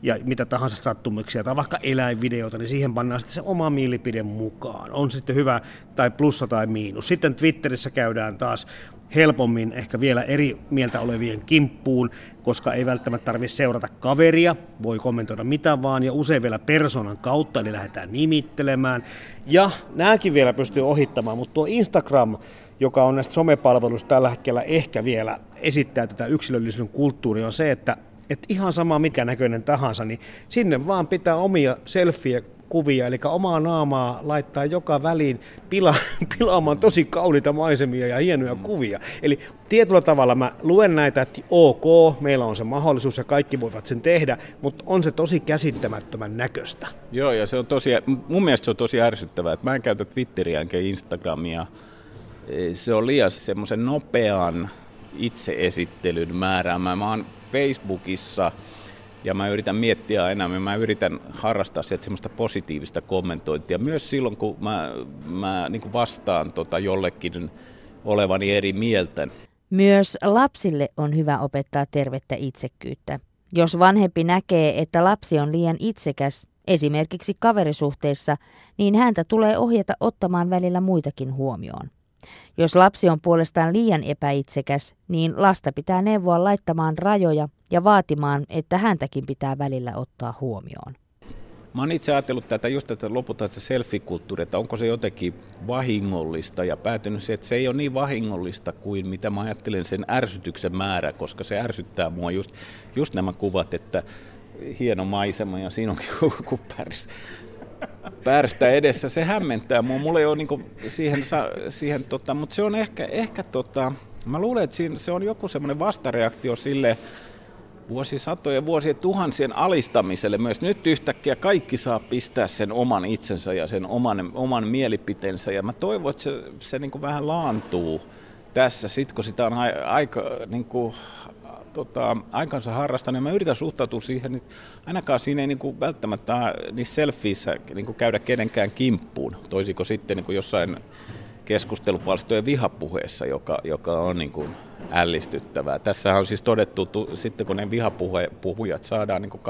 ja mitä tahansa sattumuksia tai vaikka eläinvideota, niin siihen pannaan sitten se oma mielipide mukaan. On sitten hyvä tai plussa tai miinus. Sitten Twitterissä käydään taas helpommin ehkä vielä eri mieltä olevien kimppuun, koska ei välttämättä tarvitse seurata kaveria, voi kommentoida mitä vaan, ja usein vielä persoonan kautta, eli lähdetään nimittelemään. Ja nämäkin vielä pystyy ohittamaan, mutta tuo Instagram, joka on näistä somepalveluista tällä hetkellä ehkä vielä esittää tätä yksilöllisyyden kulttuuria, on se, että että ihan sama mikä näköinen tahansa, niin sinne vaan pitää omia selfie kuvia, eli omaa naamaa laittaa joka väliin pila, pilaamaan tosi kauniita maisemia ja hienoja mm. kuvia. Eli tietyllä tavalla mä luen näitä, että ok, meillä on se mahdollisuus ja kaikki voivat sen tehdä, mutta on se tosi käsittämättömän näköistä.
Joo, ja se on tosi, mun mielestä se on tosi ärsyttävää, että mä en käytä Twitteriä enkä Instagramia. Se on liian semmoisen nopean itseesittelyn määräämä. Mä oon Facebookissa ja mä yritän miettiä aina, mä yritän harrastaa sieltä semmoista positiivista kommentointia. Myös silloin, kun mä, mä niin vastaan tota jollekin olevani eri mieltä.
Myös lapsille on hyvä opettaa tervettä itsekkyyttä. Jos vanhempi näkee, että lapsi on liian itsekäs, esimerkiksi kaverisuhteessa, niin häntä tulee ohjata ottamaan välillä muitakin huomioon. Jos lapsi on puolestaan liian epäitsekäs, niin lasta pitää neuvoa laittamaan rajoja ja vaatimaan, että häntäkin pitää välillä ottaa huomioon.
Mä oon itse ajatellut tätä just tätä lopulta se selfie-kulttuuri, että onko se jotenkin vahingollista ja päätynyt se, että se ei ole niin vahingollista kuin mitä mä ajattelen sen ärsytyksen määrä, koska se ärsyttää mua just, just nämä kuvat, että hieno maisema ja siinä onkin joku pärstä edessä. Se hämmentää mua. Mulla ei ole niinku siihen, siihen tota, mutta se on ehkä, ehkä tota, mä luulen, että siinä, se on joku semmoinen vastareaktio sille vuosisatojen, vuosien tuhansien alistamiselle. Myös. Nyt yhtäkkiä kaikki saa pistää sen oman itsensä ja sen oman, oman mielipiteensä. Ja mä toivon, että se, se niin vähän laantuu tässä, sit kun sitä on aika niin kuin, tota, aikansa harrastan, niin mä yritän suhtautua siihen, että ainakaan siinä ei niin kuin välttämättä niissä selfieissä niin kuin käydä kenenkään kimppuun, toisiko sitten niin kuin jossain keskustelupalstojen vihapuheessa, joka, joka on niin kuin ällistyttävää. Tässä on siis todettu, tu, sitten kun ne vihapuhujat saadaan niin kuin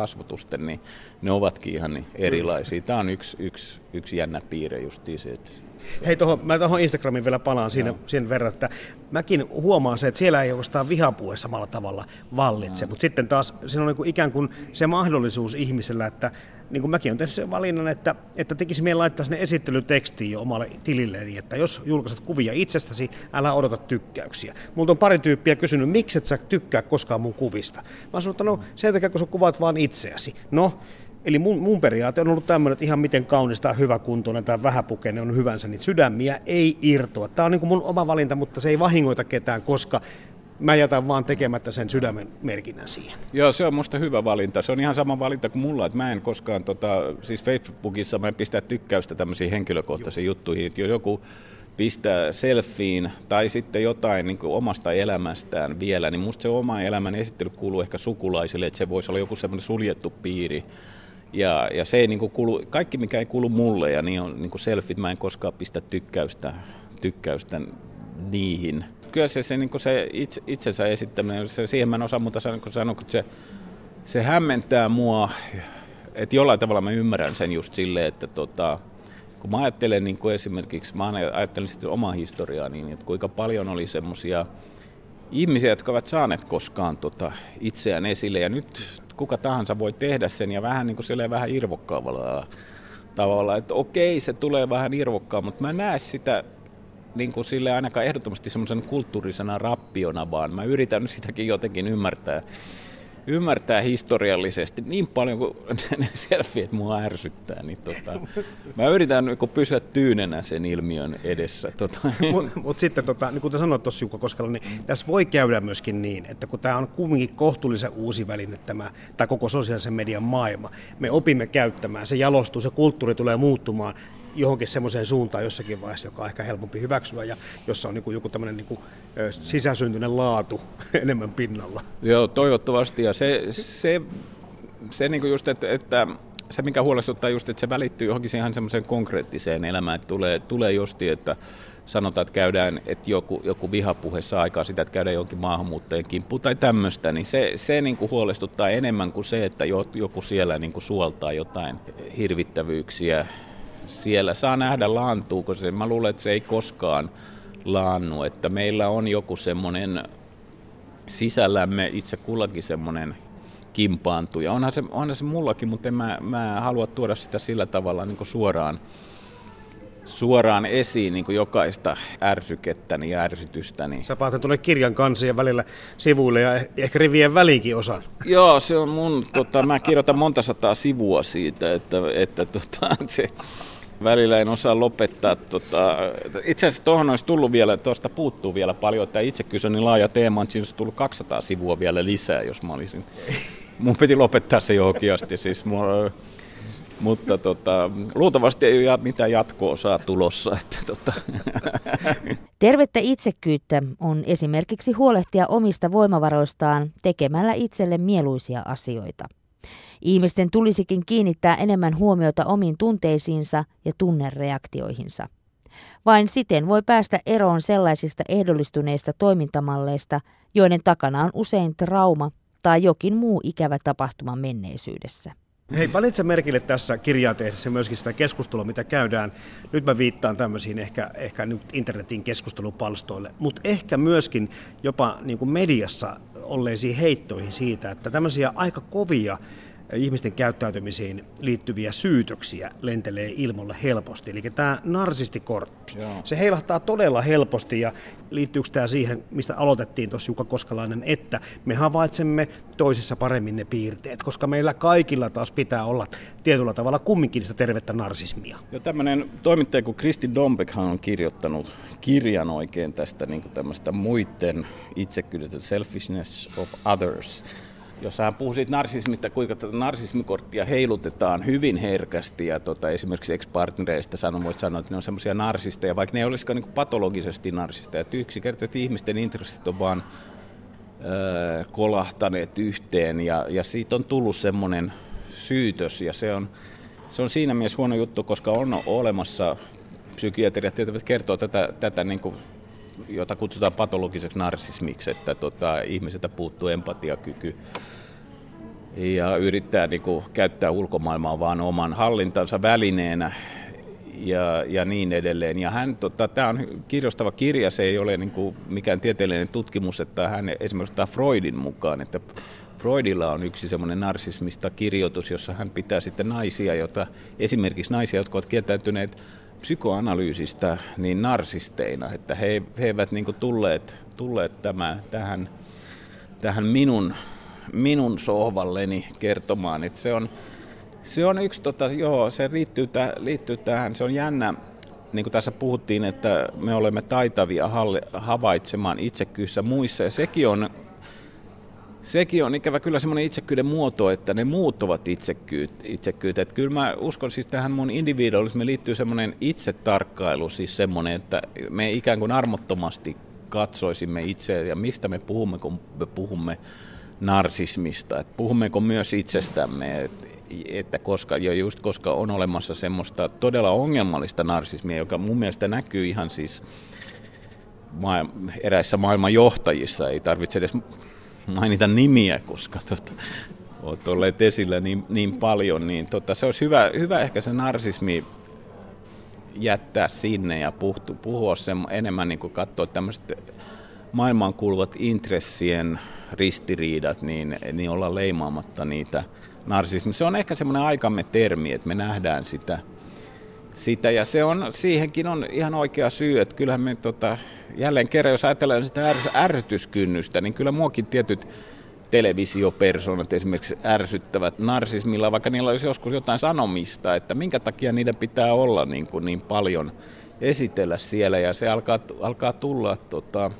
niin ne ovatkin ihan niin erilaisia. Tämä on yksi, yksi, yksi jännä piirre justiin se, että
Hei, tohon, mä tuohon Instagramin vielä palaan siinä, sen verran, että mäkin huomaan se, että siellä ei oikeastaan vihapuhe samalla tavalla vallitse, mutta sitten taas siinä on niin kuin ikään kuin se mahdollisuus ihmisellä, että niin kuin mäkin olen tehnyt sen valinnan, että, että tekisi meidän laittaa sinne esittelytekstiin jo omalle tililleni, että jos julkaiset kuvia itsestäsi, älä odota tykkäyksiä. Multa on pari tyyppiä kysynyt, miksi et sä tykkää koskaan mun kuvista. Mä sanon, että no sen takia, kun sä kuvaat vaan itseäsi. No, Eli mun, mun periaate on ollut tämmöinen, että ihan miten kaunis tai hyvä kuntoinen tai vähäpukeinen on hyvänsä, niin sydämiä ei irtoa. Tämä on niin kuin mun oma valinta, mutta se ei vahingoita ketään, koska mä jätän vaan tekemättä sen sydämen merkinnän siihen.
Joo, se on musta hyvä valinta. Se on ihan sama valinta kuin mulla, että mä en koskaan, tota, siis Facebookissa mä en pistä tykkäystä tämmöisiin henkilökohtaisiin Joo. juttuihin. Että jos joku pistää selfiin tai sitten jotain niin kuin omasta elämästään vielä, niin musta se oma elämän esittely kuuluu ehkä sukulaisille, että se voisi olla joku semmoinen suljettu piiri. Ja, ja se ei niin kuin kuulu, kaikki mikä ei kuulu mulle ja niin on niin kuin selfit, mä en koskaan pistä tykkäystä, tykkäystä niihin. Kyllä se, se, niin kuin se itse, itsensä esittäminen, se, siihen mä en osaa muuta sanoa, kun se, se hämmentää mua, että jollain tavalla mä ymmärrän sen just silleen, että tota, kun mä ajattelen niin kuin esimerkiksi, mä ajattelen sitten omaa historiaa, niin että kuinka paljon oli semmoisia ihmisiä, jotka ovat saaneet koskaan tota itseään esille, ja nyt kuka tahansa voi tehdä sen, ja vähän niin kuin vähän irvokkaavalla tavalla, että okei, se tulee vähän irvokkaa, mutta mä näen sitä niin kuin sille ainakaan ehdottomasti semmoisen kulttuurisena rappiona, vaan. Mä yritän sitäkin jotenkin ymmärtää ymmärtää historiallisesti niin paljon kuin ne selfieet mua ärsyttää, niin tota, mä yritän niin pysyä tyynenä sen ilmiön edessä. Tota.
Mutta mut sitten, tota, niin kuten sanoit tuossa Jukka Koskela, niin tässä voi käydä myöskin niin, että kun tämä on kumminkin kohtuullisen uusi väline, tämä, tämä koko sosiaalisen median maailma, me opimme käyttämään, se jalostuu, se kulttuuri tulee muuttumaan, johonkin semmoiseen suuntaan jossakin vaiheessa, joka on ehkä helpompi hyväksyä ja jossa on niin kuin joku tämmöinen niin kuin sisäsyntyinen laatu enemmän pinnalla.
Joo, toivottavasti. Ja se, se, se niin kuin just, että, että se mikä huolestuttaa just, että se välittyy johonkin ihan semmoiseen konkreettiseen elämään, että tulee, tulee justi, että sanotaan, että käydään, että joku, joku vihapuhe saa aikaa sitä, että käydään jonkin maahanmuuttajien kimppuun tai tämmöistä, niin se, se niin kuin huolestuttaa enemmän kuin se, että joku siellä niin kuin suoltaa jotain hirvittävyyksiä siellä saa nähdä laantuuko se. Mä luulen, että se ei koskaan laannu, että meillä on joku semmoinen sisällämme itse kullakin semmoinen kimpaantuja. Onhan se, onhan se mullakin, mutta en mä, mä halua tuoda sitä sillä tavalla niin suoraan, suoraan esiin niin jokaista ärsykettäni ja ärsytystäni.
Sä paatat tuonne kirjan ja välillä sivuille ja ehkä rivien väliinkin osan.
Joo, se on mun, tota, mä kirjoitan monta sataa sivua siitä, että, että tota, se, välillä en osaa lopettaa. Tota, itse asiassa tuohon olisi tullut vielä, tuosta puuttuu vielä paljon, että itse kysyn niin laaja teema, että siinä olisi tullut 200 sivua vielä lisää, jos mä olisin. Mun piti lopettaa se johonkin asti, siis mua, mutta tota, luultavasti ei ole mitään jatko-osaa tulossa. Että, tota.
Tervettä itsekyyttä on esimerkiksi huolehtia omista voimavaroistaan tekemällä itselle mieluisia asioita. Ihmisten tulisikin kiinnittää enemmän huomiota omiin tunteisiinsa ja tunnereaktioihinsa. Vain siten voi päästä eroon sellaisista ehdollistuneista toimintamalleista, joiden takana on usein trauma tai jokin muu ikävä tapahtuma menneisyydessä.
Hei, panitse merkille tässä kirjaa tehdessä myöskin sitä keskustelua, mitä käydään. Nyt mä viittaan tämmöisiin ehkä, ehkä nyt internetin keskustelupalstoille, mutta ehkä myöskin jopa niin kuin mediassa olleisiin heittoihin siitä, että tämmöisiä aika kovia ihmisten käyttäytymisiin liittyviä syytöksiä lentelee ilmolle helposti. Eli tämä narsistikortti, Joo. se heilahtaa todella helposti ja liittyykö tämä siihen, mistä aloitettiin tuossa Jukka Koskalainen, että me havaitsemme toisissa paremmin ne piirteet, koska meillä kaikilla taas pitää olla tietyllä tavalla kumminkin sitä tervettä narsismia.
Ja tämmöinen toimittaja kuin Kristi Dombeckhan on kirjoittanut kirjan oikein tästä niin tämmöistä muiden itsekyydetä, selfishness of others, jossa hän puhuu siitä narsismista, kuinka tätä narsismikorttia heilutetaan hyvin herkästi ja tota, esimerkiksi ex-partnereista sanon, voisi sanoa, että ne on semmoisia narsisteja, vaikka ne ei olisikaan niin patologisesti narsisteja. Että yksinkertaisesti ihmisten intressit on vaan ö, kolahtaneet yhteen ja, ja siitä on tullut semmoinen syytös ja se on, se on siinä mielessä huono juttu, koska on olemassa psykiatriat tietävät kertoo tätä, tätä niin kuin jota kutsutaan patologiseksi narsismiksi, että tota, ihmiseltä puuttuu empatiakyky ja yrittää niin kuin, käyttää ulkomaailmaa vaan oman hallintansa välineenä. ja, ja niin edelleen. Ja hän, tota, tämä on kirjastava kirja, se ei ole niin kuin mikään tieteellinen tutkimus, että hän esimerkiksi ottaa Freudin mukaan, että Freudilla on yksi semmoinen narsismista kirjoitus, jossa hän pitää sitten naisia, jota, esimerkiksi naisia, jotka ovat kieltäytyneet psykoanalyysistä, niin narsisteina, että he, he eivät niin tulleet, tulleet tämä, tähän, tähän minun, minun sohvalleni kertomaan, että se on, se on yksi, tota, joo, se liittyy, täh, liittyy tähän, se on jännä, niin kuin tässä puhuttiin, että me olemme taitavia havaitsemaan itsekyyssä muissa, ja sekin on, sekin on ikävä kyllä semmoinen itsekyyden muoto, että ne muut ovat itsekyyt, itsekyyt. Että kyllä mä uskon siis tähän mun individualismiin liittyy semmoinen itsetarkkailu, siis semmoinen, että me ikään kuin armottomasti katsoisimme itse ja mistä me puhumme, kun me puhumme narsismista, että puhummeko myös itsestämme, että koska, jo just koska on olemassa semmoista todella ongelmallista narsismia, joka mun mielestä näkyy ihan siis eräissä maailman johtajissa, ei tarvitse edes mainita nimiä, koska tota, olet olleet esillä niin, niin paljon, niin tota, se olisi hyvä, hyvä ehkä se narsismi jättää sinne ja puhua, puhua sen enemmän niin kuin katsoa tämmöiset maailmaan kuuluvat intressien ristiriidat, niin, niin olla leimaamatta niitä – narsismi. Se on ehkä semmoinen aikamme termi, että me nähdään sitä, sitä ja se on, siihenkin on ihan oikea syy, että kyllähän me tota, jälleen kerran, jos ajatellaan sitä ärsytyskynnystä, niin kyllä muakin tietyt televisiopersonat esimerkiksi ärsyttävät narsismilla, vaikka niillä olisi joskus jotain sanomista, että minkä takia niiden pitää olla niin, kuin niin paljon esitellä siellä ja se alkaa, alkaa tulla, tota,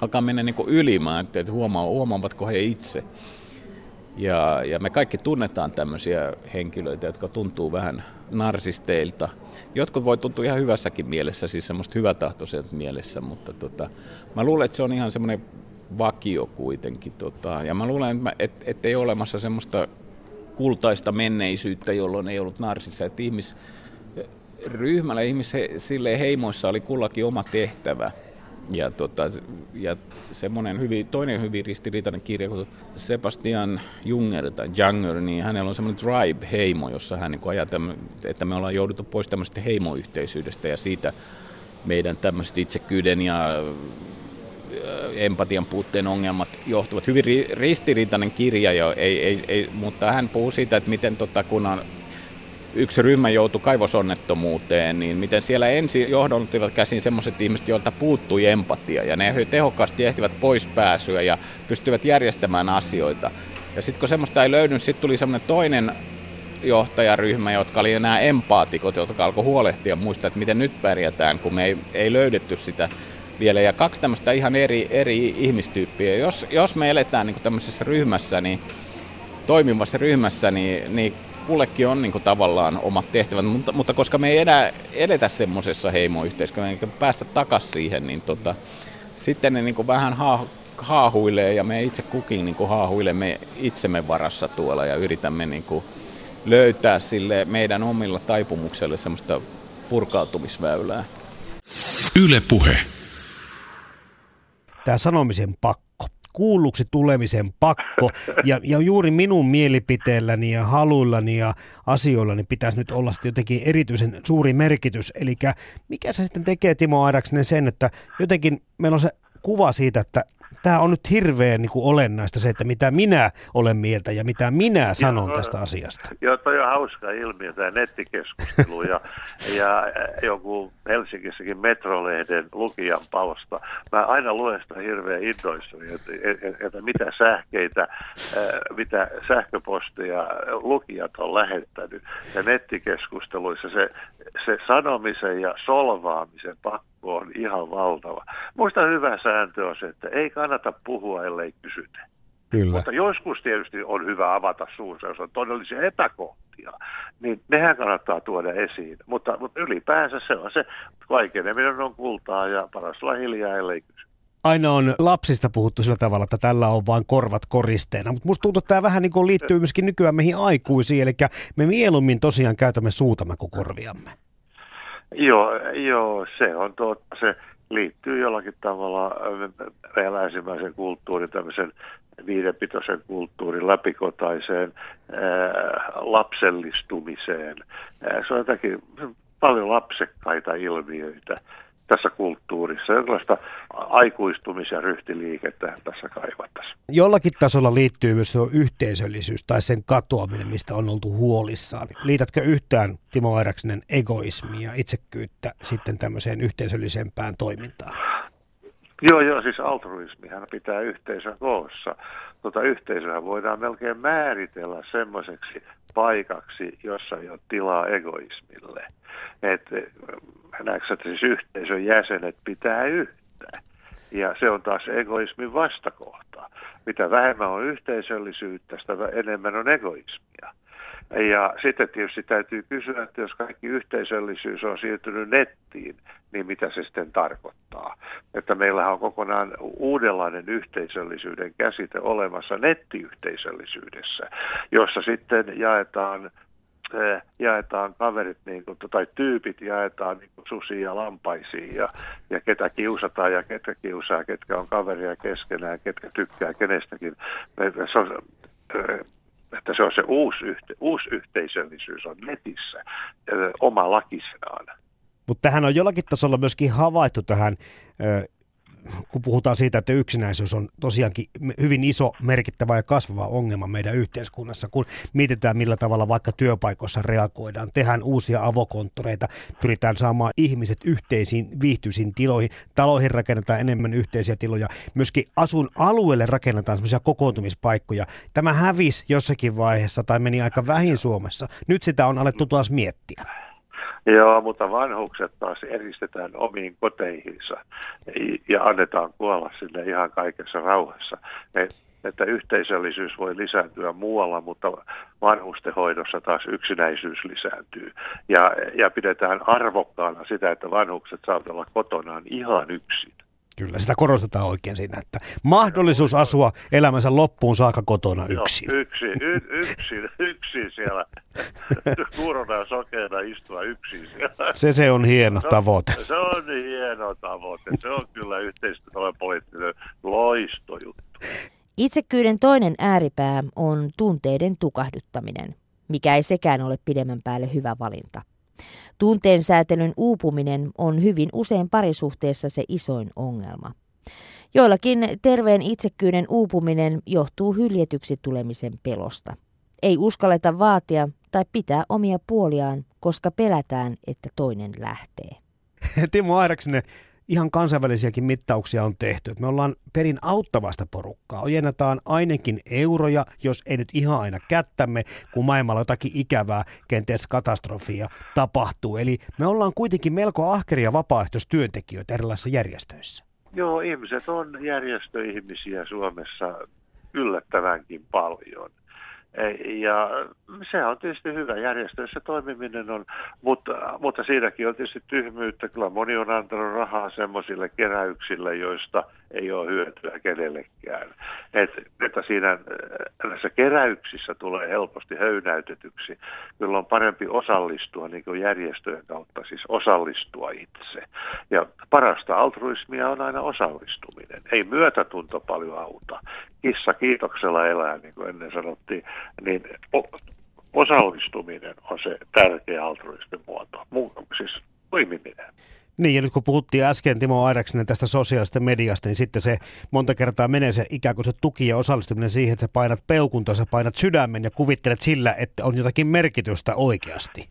alkaa mennä niin kuin ylimään, että huomaa, huomaavatko he itse. Ja, ja me kaikki tunnetaan tämmöisiä henkilöitä, jotka tuntuu vähän narsisteilta. Jotkut voi tuntua ihan hyvässäkin mielessä, siis semmoista hyvätahtoiselta mielessä, mutta tota, mä luulen, että se on ihan semmoinen vakio kuitenkin. Tota, ja mä luulen, että et, ei ole olemassa semmoista kultaista menneisyyttä, jolloin ei ollut narsissa. Että ihmis, ryhmällä ihmis, sille heimoissa oli kullakin oma tehtävä. Ja, tota, ja semmoinen hyvin, toinen hyvin ristiriitainen kirja kuin Sebastian Junger tai Junger, niin hänellä on semmoinen Tribe-heimo, jossa hän niin ajattelee, että me ollaan jouduttu pois tämmöisestä heimoyhteisyydestä ja siitä meidän tämmöiset itsekyyden ja empatian puutteen ongelmat johtuvat. Hyvin ristiriitainen kirja, jo, ei, ei, ei, mutta hän puhuu siitä, että miten tota, kun on yksi ryhmä joutui kaivosonnettomuuteen, niin miten siellä ensin johdontivat käsin semmoiset ihmiset, joilta puuttui empatia, ja ne tehokkaasti ehtivät pois pääsyä ja pystyvät järjestämään asioita. Ja sitten kun semmoista ei löydy, sitten tuli semmoinen toinen johtajaryhmä, jotka oli nämä empaatikot, jotka alkoi huolehtia muista, että miten nyt pärjätään, kun me ei, ei löydetty sitä vielä. Ja kaksi tämmöistä ihan eri, eri ihmistyyppiä. Jos, jos me eletään niin tämmöisessä ryhmässä, niin toimivassa ryhmässä, niin, niin kullekin on niin kuin, tavallaan omat tehtävät, mutta, mutta koska me ei enää edetä semmoisessa heimoyhteiskunnassa, eikä päästä takaisin siihen, niin tota, sitten ne niin kuin, vähän ha, haahuilee ja me itse kukin niin kuin, haahuilemme itsemme varassa tuolla ja yritämme niin kuin, löytää sille meidän omilla taipumukselle semmoista purkautumisväylää.
Yle Puhe.
Tämä sanomisen pakko kuulluksi tulemisen pakko. Ja, ja juuri minun mielipiteelläni ja haluillani ja asioillani pitäisi nyt olla jotenkin erityisen suuri merkitys. Eli mikä se sitten tekee Timo Airaksinen sen, että jotenkin meillä on se kuva siitä, että tämä on nyt hirveän niin kuin olennaista se, että mitä minä olen mieltä ja mitä minä sanon joo, tästä asiasta.
Joo, toi on hauska ilmiö tämä nettikeskustelu ja, ja joku Helsingissäkin Metrolehden lukijan palsta. Mä aina luen sitä hirveän innoissani, että, että, että mitä sähkeitä, mitä sähköposteja lukijat on lähettänyt. Ja nettikeskusteluissa se, se sanomisen ja solvaamisen pakko on ihan valtava. Muista hyvä sääntö on se, että ei kannata puhua, ellei kysytä. Kyllä. Mutta joskus tietysti on hyvä avata suunsa, jos on todellisia epäkohtia, niin nehän kannattaa tuoda esiin. Mutta, mutta ylipäänsä se on se, vaikeneminen on kultaa ja paras olla hiljaa, ellei kysy.
Aina on lapsista puhuttu sillä tavalla, että tällä on vain korvat koristeena, mutta musta tuntuu, että tämä vähän niin kuin liittyy myöskin nykyään meihin aikuisiin, eli me mieluummin tosiaan käytämme suutamme kuin korviamme.
Joo, joo, se on totta. Se liittyy jollakin tavalla meidän länsimäisen kulttuurin, tämmöisen viidenpitoisen kulttuurin läpikotaiseen ää, lapsellistumiseen. Ää, se on jotakin paljon lapsekkaita ilmiöitä tässä kulttuurissa. Jonkinlaista aikuistumis- ja ryhtiliikettä tässä kaivattaisiin.
Jollakin tasolla liittyy myös yhteisöllisyys tai sen katoaminen, mistä on oltu huolissaan. Liitätkö yhtään Timo Airaksinen egoismia, itsekyyttä sitten tämmöiseen yhteisöllisempään toimintaan?
Joo, joo, siis altruismihan pitää yhteisön koossa. Tota yhteisöä voidaan melkein määritellä semmoiseksi paikaksi, jossa ei ole tilaa egoismille. Et, näetkö, että siis yhteisön jäsenet pitää yhtä. Ja se on taas egoismin vastakohta. Mitä vähemmän on yhteisöllisyyttä, sitä enemmän on egoismia. Ja sitten tietysti täytyy kysyä, että jos kaikki yhteisöllisyys on siirtynyt nettiin, niin mitä se sitten tarkoittaa? Että meillä on kokonaan uudenlainen yhteisöllisyyden käsite olemassa nettiyhteisöllisyydessä, jossa sitten jaetaan eh, jaetaan kaverit niin kuin, tai tyypit jaetaan niin kuin susiin ja lampaisiin ja, ja ketä kiusataan ja ketkä kiusaa, ketkä on kaveria keskenään, ketkä tykkää kenestäkin. Se on, eh, että se on se uusi, yhte, uusi yhteisöllisyys on netissä oma lakisenaan.
Mutta tähän on jollakin tasolla myöskin havaittu tähän kun puhutaan siitä, että yksinäisyys on tosiaankin hyvin iso, merkittävä ja kasvava ongelma meidän yhteiskunnassa, kun mietitään millä tavalla vaikka työpaikoissa reagoidaan, tehdään uusia avokonttoreita, pyritään saamaan ihmiset yhteisiin viihtyisiin tiloihin, taloihin rakennetaan enemmän yhteisiä tiloja, myöskin asun alueelle rakennetaan semmoisia kokoontumispaikkoja. Tämä hävisi jossakin vaiheessa tai meni aika vähin Suomessa. Nyt sitä on alettu taas miettiä.
Joo, mutta vanhukset taas eristetään omiin koteihinsa ja annetaan kuolla sinne ihan kaikessa rauhassa. että yhteisöllisyys voi lisääntyä muualla, mutta vanhustenhoidossa taas yksinäisyys lisääntyy. Ja, ja pidetään arvokkaana sitä, että vanhukset saavat olla kotonaan ihan yksin.
Kyllä, sitä korostetaan oikein siinä, että mahdollisuus asua elämänsä loppuun saakka kotona yksin.
No, yksin, y- yksin, yksin siellä. Kuurona ja sokeena istua yksin siellä.
Se, se on hieno
se,
tavoite.
Se on hieno tavoite. Se on kyllä yhteistyöllä poliittinen loistojuttu.
Itsekyyden toinen ääripää on tunteiden tukahduttaminen, mikä ei sekään ole pidemmän päälle hyvä valinta. Tunteen säätelyn uupuminen on hyvin usein parisuhteessa se isoin ongelma. Joillakin terveen itsekkyyden uupuminen johtuu hyljetyksi tulemisen pelosta. Ei uskalleta vaatia tai pitää omia puoliaan, koska pelätään, että toinen lähtee.
Timo Airaksinen, ihan kansainvälisiäkin mittauksia on tehty. Me ollaan perin auttavasta porukkaa. Ojennetaan ainakin euroja, jos ei nyt ihan aina kättämme, kun maailmalla jotakin ikävää, kenties katastrofia tapahtuu. Eli me ollaan kuitenkin melko ahkeria vapaaehtoistyöntekijöitä erilaisissa järjestöissä.
Joo, ihmiset on järjestöihmisiä Suomessa yllättävänkin paljon. Ja se on tietysti hyvä. Järjestöissä toimiminen on, mutta, mutta siinäkin on tietysti tyhmyyttä. Kyllä moni on antanut rahaa semmoisille keräyksille, joista ei ole hyötyä kenellekään. Et, että siinä näissä keräyksissä tulee helposti höynäytetyksi. Kyllä on parempi osallistua niin kuin järjestöjen kautta, siis osallistua itse. Ja parasta altruismia on aina osallistuminen. Ei myötätunto paljon auta. Kissa kiitoksella elää, niin kuin ennen sanottiin, niin osallistuminen on se tärkeä altruismin muoto, siis toimiminen.
Niin, ja nyt kun puhuttiin äsken Timo Airaksinen tästä sosiaalista mediasta, niin sitten se monta kertaa menee se ikään kuin se tuki ja osallistuminen siihen, että sä painat peukunta, sä painat sydämen ja kuvittelet sillä, että on jotakin merkitystä oikeasti.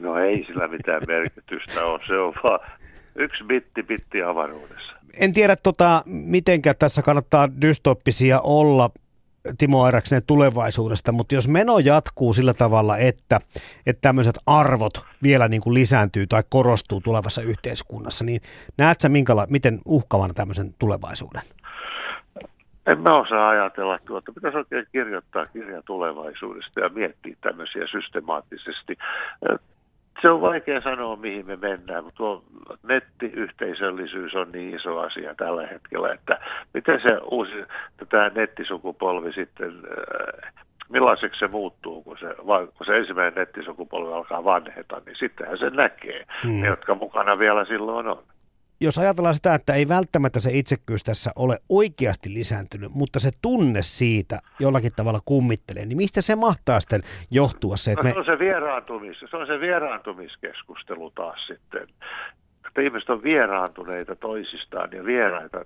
No ei sillä mitään merkitystä ole, se on vaan yksi bitti bitti avaruudessa.
En tiedä, tota, mitenkä tässä kannattaa dystoppisia olla. Timo Airaksinen tulevaisuudesta, mutta jos meno jatkuu sillä tavalla, että, että tämmöiset arvot vielä niin kuin lisääntyy tai korostuu tulevassa yhteiskunnassa, niin näet sä minkäla- miten uhkavana tämmöisen tulevaisuuden?
En mä osaa ajatella tuota. Pitäisi oikein kirjoittaa kirja tulevaisuudesta ja miettiä tämmöisiä systemaattisesti se on vaikea sanoa, mihin me mennään, mutta tuo nettiyhteisöllisyys on niin iso asia tällä hetkellä, että miten se uusi, tämä nettisukupolvi sitten, äh, millaiseksi se muuttuu, kun se, kun se ensimmäinen nettisukupolvi alkaa vanheta, niin sittenhän se näkee, hmm. ne, jotka mukana vielä silloin on.
Jos ajatellaan sitä, että ei välttämättä se itsekkyys tässä ole oikeasti lisääntynyt, mutta se tunne siitä jollakin tavalla kummittelee, niin mistä se mahtaa sitten johtua? Se,
että no, me... se, on se, vieraantumis, se on se vieraantumiskeskustelu taas sitten. Että ihmiset on vieraantuneita toisistaan ja vieraita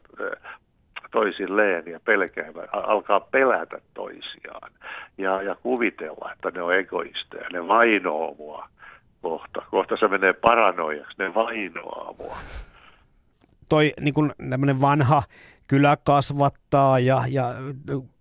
toisilleen ja pelkäävät, alkaa pelätä toisiaan ja, ja kuvitella, että ne on egoisteja, ne vainoo mua kohta. Kohta se menee paranoijaksi, ne vainoaa mua.
Toi niin kuin vanha kylä kasvattaa ja, ja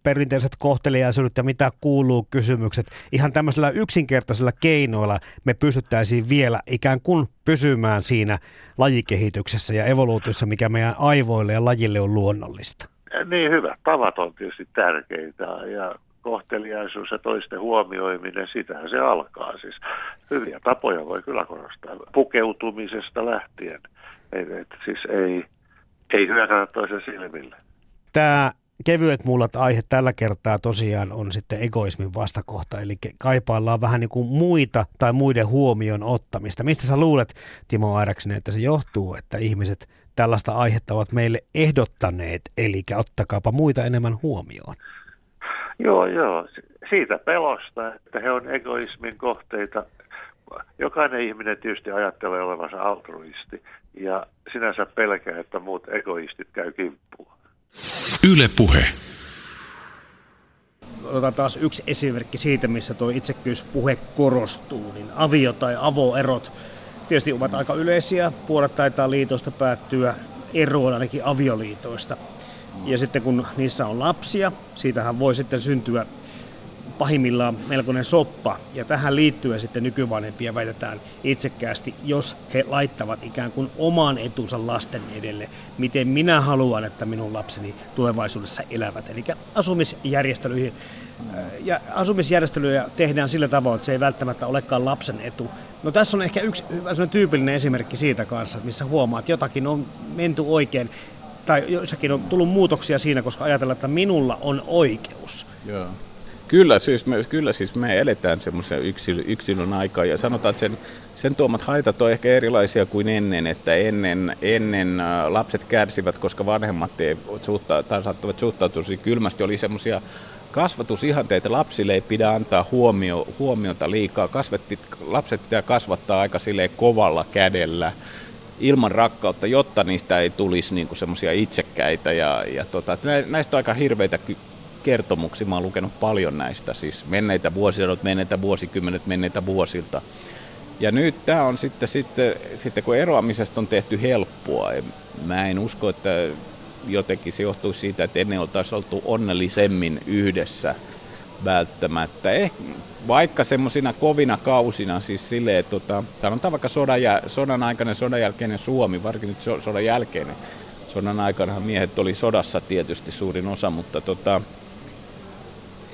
perinteiset kohteliaisuudet ja mitä kuuluu kysymykset. Ihan tämmöisellä yksinkertaisella keinoilla me pystyttäisiin vielä ikään kuin pysymään siinä lajikehityksessä ja evoluutiossa, mikä meidän aivoille ja lajille on luonnollista.
Niin hyvä. Tavat on tietysti tärkeitä ja kohteliaisuus ja toisten huomioiminen, sitähän se alkaa. Siis hyviä tapoja voi kyllä korostaa. Pukeutumisesta lähtien. Et, et, siis ei, ei hyökätä toisen silmille.
Tämä kevyet mullat aihe tällä kertaa tosiaan on sitten egoismin vastakohta, eli kaipaillaan vähän niin kuin muita tai muiden huomion ottamista. Mistä sä luulet, Timo Airaksinen, että se johtuu, että ihmiset tällaista aihetta ovat meille ehdottaneet, eli ottakaapa muita enemmän huomioon?
Joo, joo. Siitä pelosta, että he on egoismin kohteita. Jokainen ihminen tietysti ajattelee olevansa altruisti ja sinänsä pelkää, että muut egoistit käy kimppuun.
Yle Puhe.
Otetaan taas yksi esimerkki siitä, missä tuo itsekkyyspuhe korostuu. Niin avio- tai avoerot tietysti ovat aika yleisiä. Puolet taitaa liitosta päättyä eroon ainakin avioliitoista. Ja sitten kun niissä on lapsia, siitähän voi sitten syntyä pahimmillaan melkoinen soppa. Ja tähän liittyen sitten nykyvanhempia väitetään itsekkäästi, jos he laittavat ikään kuin oman etunsa lasten edelle, miten minä haluan, että minun lapseni tulevaisuudessa elävät. Eli asumisjärjestelyihin ja asumisjärjestelyjä tehdään sillä tavalla, että se ei välttämättä olekaan lapsen etu. No tässä on ehkä yksi tyypillinen esimerkki siitä kanssa, missä huomaat, että jotakin on menty oikein tai jossakin on tullut muutoksia siinä, koska ajatellaan, että minulla on oikeus.
Joo. Kyllä siis, me, kyllä siis me eletään semmoisen yksilön, yksilön aikaa ja sanotaan, että sen, sen tuomat haitat on ehkä erilaisia kuin ennen, että ennen, ennen äh, lapset kärsivät, koska vanhemmat ei saattavat suhtautua kylmästi, oli semmoisia kasvatusihanteita lapsille ei pidä antaa huomio, huomiota liikaa. Kasvetti, lapset pitää kasvattaa aika kovalla kädellä ilman rakkautta, jotta niistä ei tulisi niin semmoisia itsekkäitä. Ja, ja tota, näistä on aika hirveitä kertomuksia, mä oon lukenut paljon näistä, siis menneitä vuosia, menneitä vuosikymmenet, menneitä vuosilta. Ja nyt tämä on sitten, sitten, sitten, kun eroamisesta on tehty helppoa, mä en usko, että jotenkin se johtuu siitä, että ennen oltaisiin oltu onnellisemmin yhdessä välttämättä. Eh, vaikka semmoisina kovina kausina, siis silleen, että tota, sanotaan vaikka sodan, sodan aikainen, sodan jälkeinen Suomi, varsinkin nyt sodan jälkeinen, sodan aikana miehet oli sodassa tietysti suurin osa, mutta tota,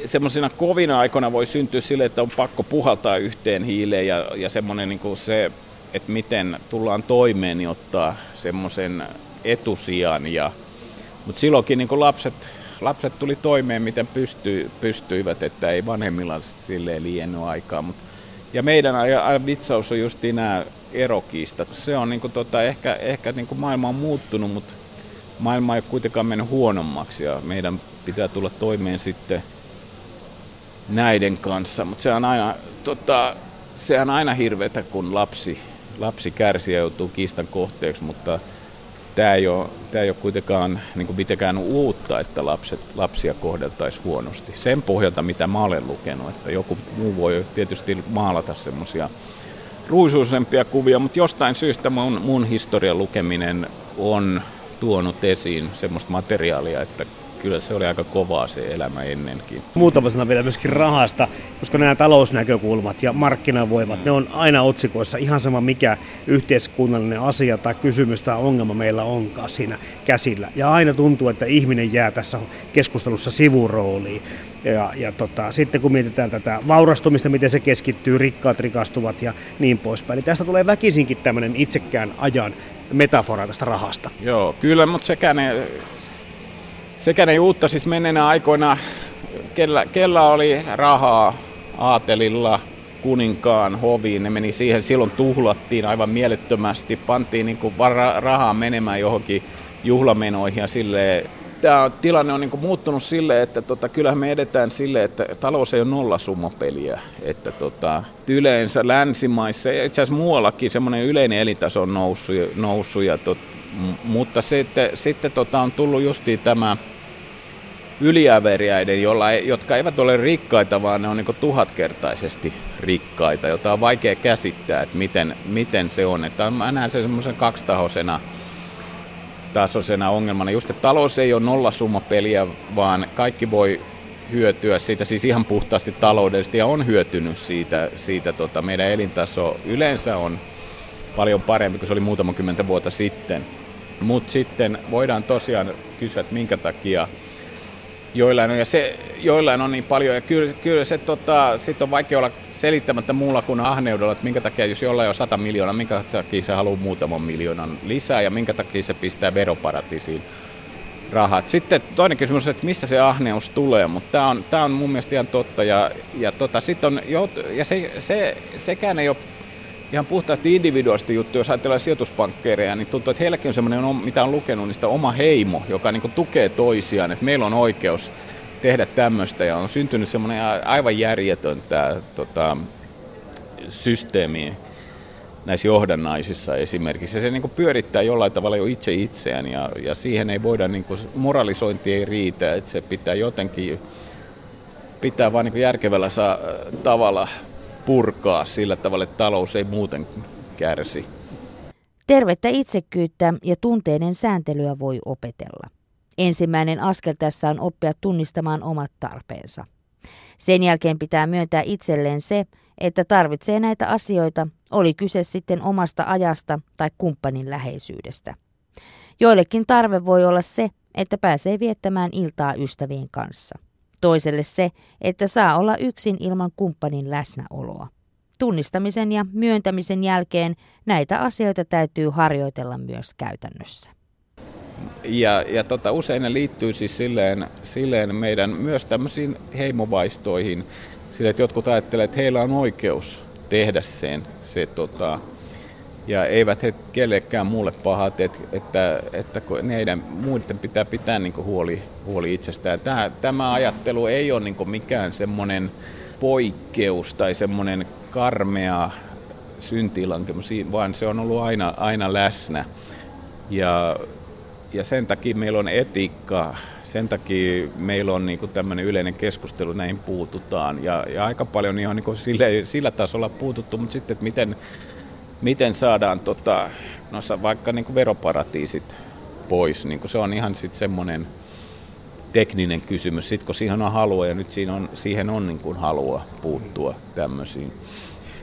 semmoisina kovina aikoina voi syntyä sille, että on pakko puhaltaa yhteen hiileen ja, ja semmoinen niin kuin se, että miten tullaan toimeen, niin ottaa semmoisen etusijan. Ja, mutta silloinkin niin kuin lapset, lapset tuli toimeen, miten pysty, pystyivät, että ei vanhemmilla silleen liiennyt aikaa. Mut, ja meidän vitsaus on just nämä erokiistat. Se on niin kuin tota, ehkä, ehkä niin kuin maailma on muuttunut, mutta maailma ei kuitenkaan mennyt huonommaksi ja meidän pitää tulla toimeen sitten näiden kanssa, mutta se on aina, tota, se on aina hirveätä, kun lapsi, lapsi kärsii ja joutuu kiistan kohteeksi, mutta tämä ei ole, tämä ei ole kuitenkaan niin kuin mitenkään uutta, että lapset, lapsia kohdeltaisiin huonosti. Sen pohjalta, mitä mä olen lukenut, että joku muu voi tietysti maalata semmoisia ruisuisempia kuvia, mutta jostain syystä mun, mun historian lukeminen on tuonut esiin semmoista materiaalia, että kyllä se oli aika kovaa se elämä ennenkin.
Muutama sana vielä myöskin rahasta, koska nämä talousnäkökulmat ja markkinavoimat, ne on aina otsikoissa ihan sama mikä yhteiskunnallinen asia tai kysymys tai ongelma meillä onkaan siinä käsillä. Ja aina tuntuu, että ihminen jää tässä keskustelussa sivurooliin. Ja, ja tota, sitten kun mietitään tätä vaurastumista, miten se keskittyy, rikkaat rikastuvat ja niin poispäin. Eli tästä tulee väkisinkin tämmöinen itsekään ajan metafora tästä rahasta.
Joo, kyllä, mutta sekään ei, sekä ne uutta siis menneenä aikoina, kellä, kellä oli rahaa aatelilla, kuninkaan hoviin. Ne meni siihen, silloin tuhlattiin aivan mielettömästi, pantiin niin kuin rahaa menemään johonkin juhlamenoihin ja silleen tämä tilanne on niin kuin muuttunut sille, että tota, kyllähän me edetään sille, että talous ei ole nollasummapeliä. Että tota, yleensä länsimaissa ja itse asiassa muuallakin semmoinen yleinen elintaso on noussut, noussut ja tot, mutta sitten, sitten tota, on tullut justiin tämä yliäveriäiden, jolla ei, jotka eivät ole rikkaita, vaan ne on niin tuhatkertaisesti rikkaita, jota on vaikea käsittää, että miten, miten se on. Että mä näen sen semmoisen kaksitahoisena tasoisena ongelmana. Just, että talous ei ole nollasummapeliä, vaan kaikki voi hyötyä siitä, siis ihan puhtaasti taloudellisesti ja on hyötynyt siitä, siitä tota, meidän elintaso yleensä on paljon parempi kuin se oli muutama kymmentä vuotta sitten. Mutta sitten voidaan tosiaan kysyä, että minkä takia joillain on, ja se, joillain on niin paljon, ja kyllä, kyllä se tota, sit on vaikea olla selittämättä muulla kuin ahneudella, että minkä takia, jos jollain on 100 miljoonaa, minkä takia se haluaa muutaman miljoonan lisää, ja minkä takia se pistää veroparatiisiin rahat. Sitten toinen kysymys että mistä se ahneus tulee, mutta tämä on, tää on mun mielestä ihan totta, ja, ja, tota, sit on, ja se, se, sekään ei ole ihan puhtaasti individuaalista juttu, jos ajatellaan sijoituspankkeereja, niin tuntuu, että heilläkin on semmoinen, mitä on lukenut, niistä oma heimo, joka niin tukee toisiaan, että meillä on oikeus tehdä tämmöistä ja on syntynyt semmoinen aivan järjetön tämä tota, systeemi näissä johdannaisissa esimerkiksi. Ja se niin pyörittää jollain tavalla jo itse itseään ja, ja siihen ei voida, niin kuin, moralisointi ei riitä, että se pitää jotenkin, pitää vain niin järkevällä saa, tavalla purkaa sillä tavalla, että talous ei muuten kärsi.
Tervettä itsekyyttä ja tunteiden sääntelyä voi opetella. Ensimmäinen askel tässä on oppia tunnistamaan omat tarpeensa. Sen jälkeen pitää myöntää itselleen se, että tarvitsee näitä asioita, oli kyse sitten omasta ajasta tai kumppanin läheisyydestä. Joillekin tarve voi olla se, että pääsee viettämään iltaa ystävien kanssa. Toiselle se, että saa olla yksin ilman kumppanin läsnäoloa. Tunnistamisen ja myöntämisen jälkeen näitä asioita täytyy harjoitella myös käytännössä.
Ja, ja tota, usein ne liittyy siis silleen, silleen meidän myös tämmöisiin heimovaistoihin, sille, että jotkut ajattelevat, että heillä on oikeus tehdä sen, se tota, ja eivät he kellekään muulle pahat, että, että, että heidän muiden pitää pitää niin huoli, huoli itsestään. Tämä, tämä ajattelu ei ole niin mikään semmoinen poikkeus tai semmoinen karmea syntilankemus, vaan se on ollut aina, aina läsnä. Ja ja sen takia meillä on etiikka, sen takia meillä on niin tämmöinen yleinen keskustelu, näin puututaan. Ja, ja aika paljon on niin sillä, sillä tasolla puututtu, mutta sitten, että miten, miten saadaan tota, noissa vaikka niin veroparatiisit pois, niin se on ihan sitten semmoinen tekninen kysymys, sitten kun siihen on halua ja nyt siinä on, siihen on niin kuin halua puuttua tämmöisiin.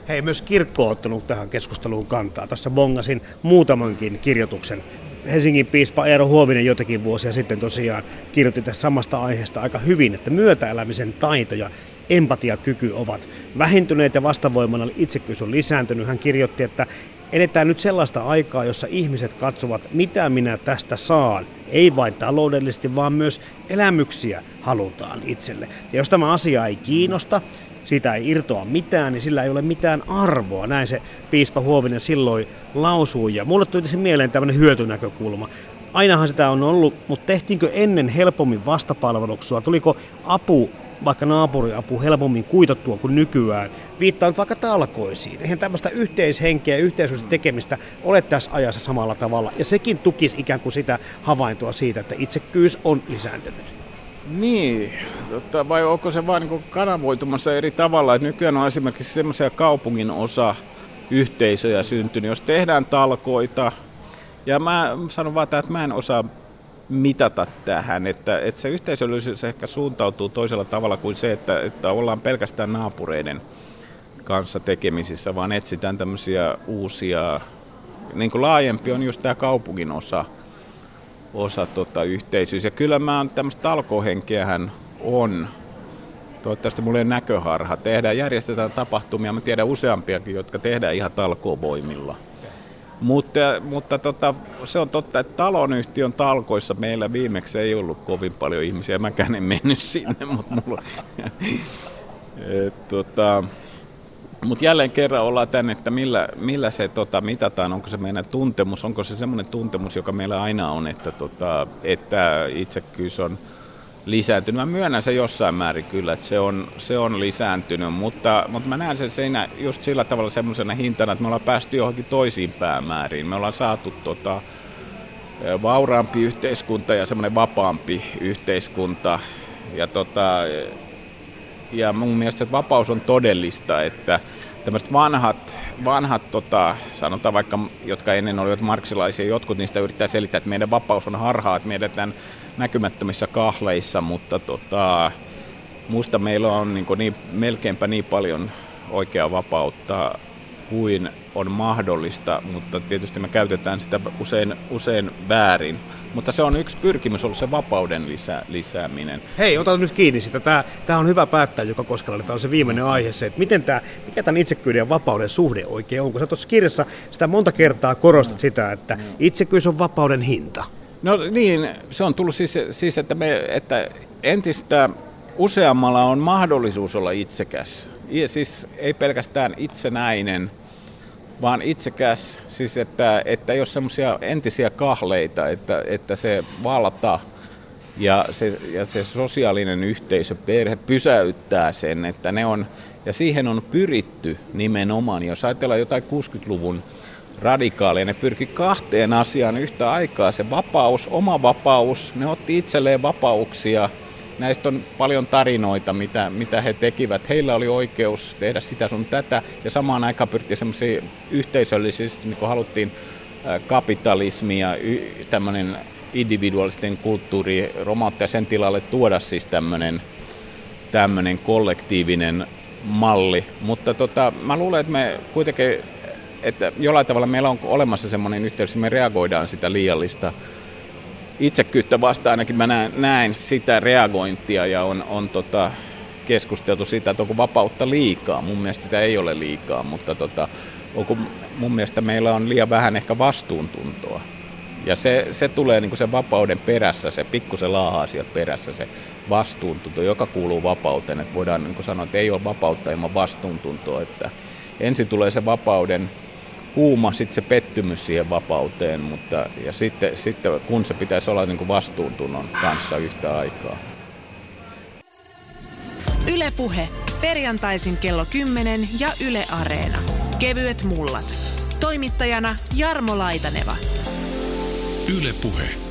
Hei, myös kirkko on ottanut tähän keskusteluun kantaa. Tässä bongasin muutamankin kirjoituksen Helsingin piispa Eero Huovinen jotakin vuosia sitten tosiaan kirjoitti tästä samasta aiheesta aika hyvin, että myötäelämisen taito ja empatiakyky ovat vähentyneet ja vastavoimana itsekkyys on lisääntynyt. Hän kirjoitti, että eletään nyt sellaista aikaa, jossa ihmiset katsovat, mitä minä tästä saan. Ei vain taloudellisesti, vaan myös elämyksiä halutaan itselle. Ja jos tämä asia ei kiinnosta, siitä ei irtoa mitään, niin sillä ei ole mitään arvoa. Näin se piispa Huovinen silloin lausui. Ja mulle tuli mieleen tämmöinen hyötynäkökulma. Ainahan sitä on ollut, mutta tehtiinkö ennen helpommin vastapalveluksua? Tuliko apu, vaikka naapuriapu, helpommin kuitattua kuin nykyään? Viittaan vaikka talkoisiin. Eihän tämmöistä yhteishenkeä ja yhteisöllistä tekemistä ole tässä ajassa samalla tavalla. Ja sekin tukisi ikään kuin sitä havaintoa siitä, että itsekyys on lisääntynyt.
Niin, tota, vai onko se vain niin kanavoitumassa eri tavalla? Et nykyään on esimerkiksi semmoisia kaupungin osa yhteisöjä syntynyt, jos tehdään talkoita, ja mä sanon vaan, että mä en osaa mitata tähän, että, että se yhteisöllisyys ehkä suuntautuu toisella tavalla kuin se, että, että ollaan pelkästään naapureiden kanssa tekemisissä, vaan etsitään tämmöisiä uusia, niin kuin laajempi on just tämä kaupungin osa, osa tota, yhteisössä. Ja kyllä mä tämmöistä talkohenkeähän on. Toivottavasti mulla ei näköharha. Tehdään, järjestetään tapahtumia. Mä tiedän useampiakin, jotka tehdään ihan talkovoimilla. Mutta, mutta tota, se on totta, että talonyhtiön talkoissa meillä viimeksi ei ollut kovin paljon ihmisiä. Mäkään en mennyt sinne, mutta mulla... Et, tota, Mutta jälleen kerran ollaan tänne, että millä, millä se tota, mitataan, onko se meidän tuntemus, onko se semmoinen tuntemus, joka meillä aina on, että, tota, että itsekkyys on lisääntynyt. Mä myönnän se jossain määrin kyllä, että se on, se on lisääntynyt, mutta, mutta mä näen sen siinä just sillä tavalla semmoisena hintana, että me ollaan päästy johonkin toisiin päämääriin. Me ollaan saatu tota, vauraampi yhteiskunta ja semmoinen vapaampi yhteiskunta. Ja, tota, ja mun mielestä se vapaus on todellista, että tämmöiset vanhat, vanhat tota, sanotaan vaikka, jotka ennen olivat marksilaisia, jotkut niistä yrittää selittää, että meidän vapaus on harhaa, että meidän tämän näkymättömissä kahleissa, mutta tota, musta meillä on niin, niin, melkeinpä niin paljon oikeaa vapautta kuin on mahdollista, mutta tietysti me käytetään sitä usein, usein väärin. Mutta se on yksi pyrkimys ollut se vapauden lisä, lisääminen.
Hei, ota nyt kiinni sitä. Tämä, tämä on hyvä päättää joka koskella. Tämä on se viimeinen aihe, se, että miten tämä, mikä tämän itsekyyden ja vapauden suhde oikein on. Kun sä tuossa kirjassa sitä monta kertaa korostat sitä, että itsekkyys on vapauden hinta.
No niin, se on tullut siis, siis että, me, että entistä useammalla on mahdollisuus olla itsekäs. Ja siis ei pelkästään itsenäinen, vaan itsekäs, siis että, että jos semmoisia entisiä kahleita, että, että se valta ja se, ja se sosiaalinen yhteisö, perhe pysäyttää sen, että ne on, ja siihen on pyritty nimenomaan, jos ajatellaan jotain 60-luvun radikaaleja. Ne pyrki kahteen asiaan yhtä aikaa. Se vapaus, oma vapaus, ne otti itselleen vapauksia. Näistä on paljon tarinoita, mitä, mitä he tekivät. Heillä oli oikeus tehdä sitä sun tätä, ja samaan aikaan pyrkii semmoisia yhteisöllisesti, niin kuin haluttiin kapitalismia, tämmöinen individualisten kulttuuri romauttaa sen tilalle tuoda siis tämmöinen tämmöinen kollektiivinen malli. Mutta tota, mä luulen, että me kuitenkin että jollain tavalla meillä on olemassa semmoinen yhteys, että me reagoidaan sitä liiallista itsekyyttä vastaan. Ainakin mä näen, näen sitä reagointia ja on, on tota, keskusteltu siitä, että onko vapautta liikaa. Mun mielestä sitä ei ole liikaa, mutta tota, onko, mun mielestä meillä on liian vähän ehkä vastuuntuntoa. Ja se, se tulee niin sen vapauden perässä, se pikkusen laahaa sieltä perässä, se vastuuntunto, joka kuuluu vapauteen. Että voidaan niin sanoa, että ei ole vapautta ilman vastuuntuntoa. Että ensin tulee se vapauden kuuma sitten se pettymys siihen vapauteen, mutta ja sitten, sitten kun se pitäisi olla niin kuin vastuuntunnon kanssa yhtä aikaa.
Ylepuhe perjantaisin kello 10 ja Yle Areena. Kevyet mullat. Toimittajana Jarmo Laitaneva.
Ylepuhe.